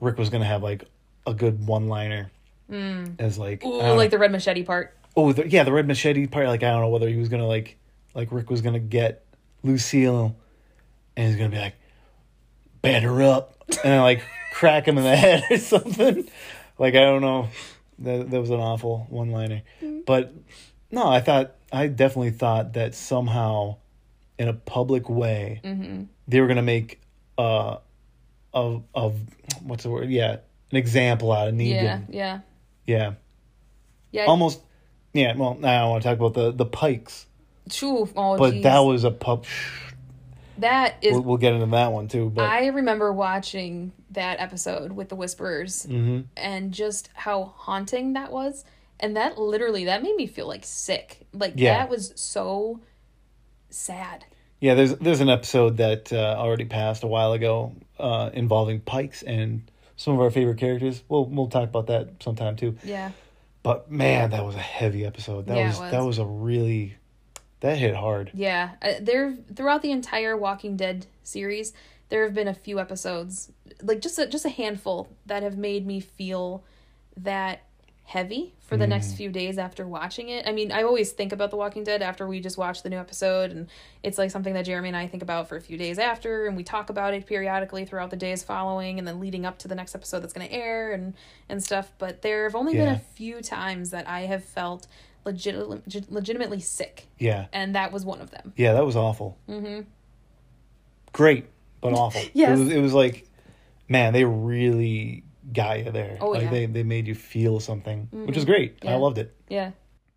Rick was gonna have like a good one liner Mm. as like Ooh, like know. the red machete part. oh the, yeah the red machete part like I don't know whether he was gonna like like Rick was gonna get Lucille and he's gonna be like batter up and then, like crack him in the head or something. Like I don't know. That that was an awful one liner but no I thought I definitely thought that somehow in a public way Mm-hmm. they were gonna make uh of of what's the word? Yeah an example out of Negan. Yeah, yeah, yeah. Yeah. almost yeah well i don't want to talk about the the pikes. Phew, oh, but geez. that was a pup that is. we'll, we'll get into that one too but I remember watching that episode with the Whisperers hmm and just how haunting that was. And that literally that made me feel like sick. Like Yeah. that was so sad. Yeah there's there's an episode that uh, already passed a while ago uh involving pikes and some of our favorite characters. We'll we'll talk about that sometime too. Yeah. But man that was a heavy episode. That Yeah, was, was. that was a really that hit hard yeah uh, there throughout the entire walking dead series there have been a few episodes like just a, just a handful that have made me feel that heavy for the next few days after watching it. I mean, I always think about The Walking Dead after we just watch the new episode, and it's like something that Jeremy and I think about for a few days after, and we talk about it periodically throughout the days following, and then leading up to the next episode that's going to air and and stuff. But there have only been a few times that I have felt legit- legitimately sick, Yeah. and that was one of them. Yeah, that was awful. Mm-hmm. Great, but awful. Yes. It was, it was like, man, they really got you there. Oh, like yeah. Mm-hmm. they, they made you feel something, which is great. I loved it. Yeah.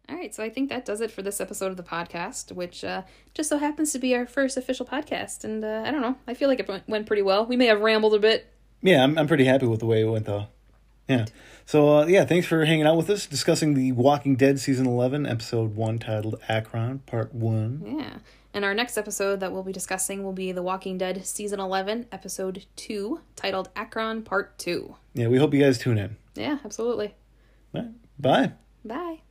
All right, so I think that does it for this episode of the podcast, which uh, just so happens to be our first official podcast. And uh, I don't know, I feel like it went, went pretty well. We may have rambled a bit. Yeah, I'm, I'm pretty happy with the way it went, though. Yeah. So, uh, yeah, thanks for hanging out with us, discussing The Walking Dead Season 11, Episode 1, titled Acheron, Part 1. Yeah. And our next episode that we'll be discussing will be The Walking Dead Season 11, Episode 2, titled Acheron Part 2. Yeah, we hope you guys tune in. Yeah, absolutely. Right. Bye. Bye.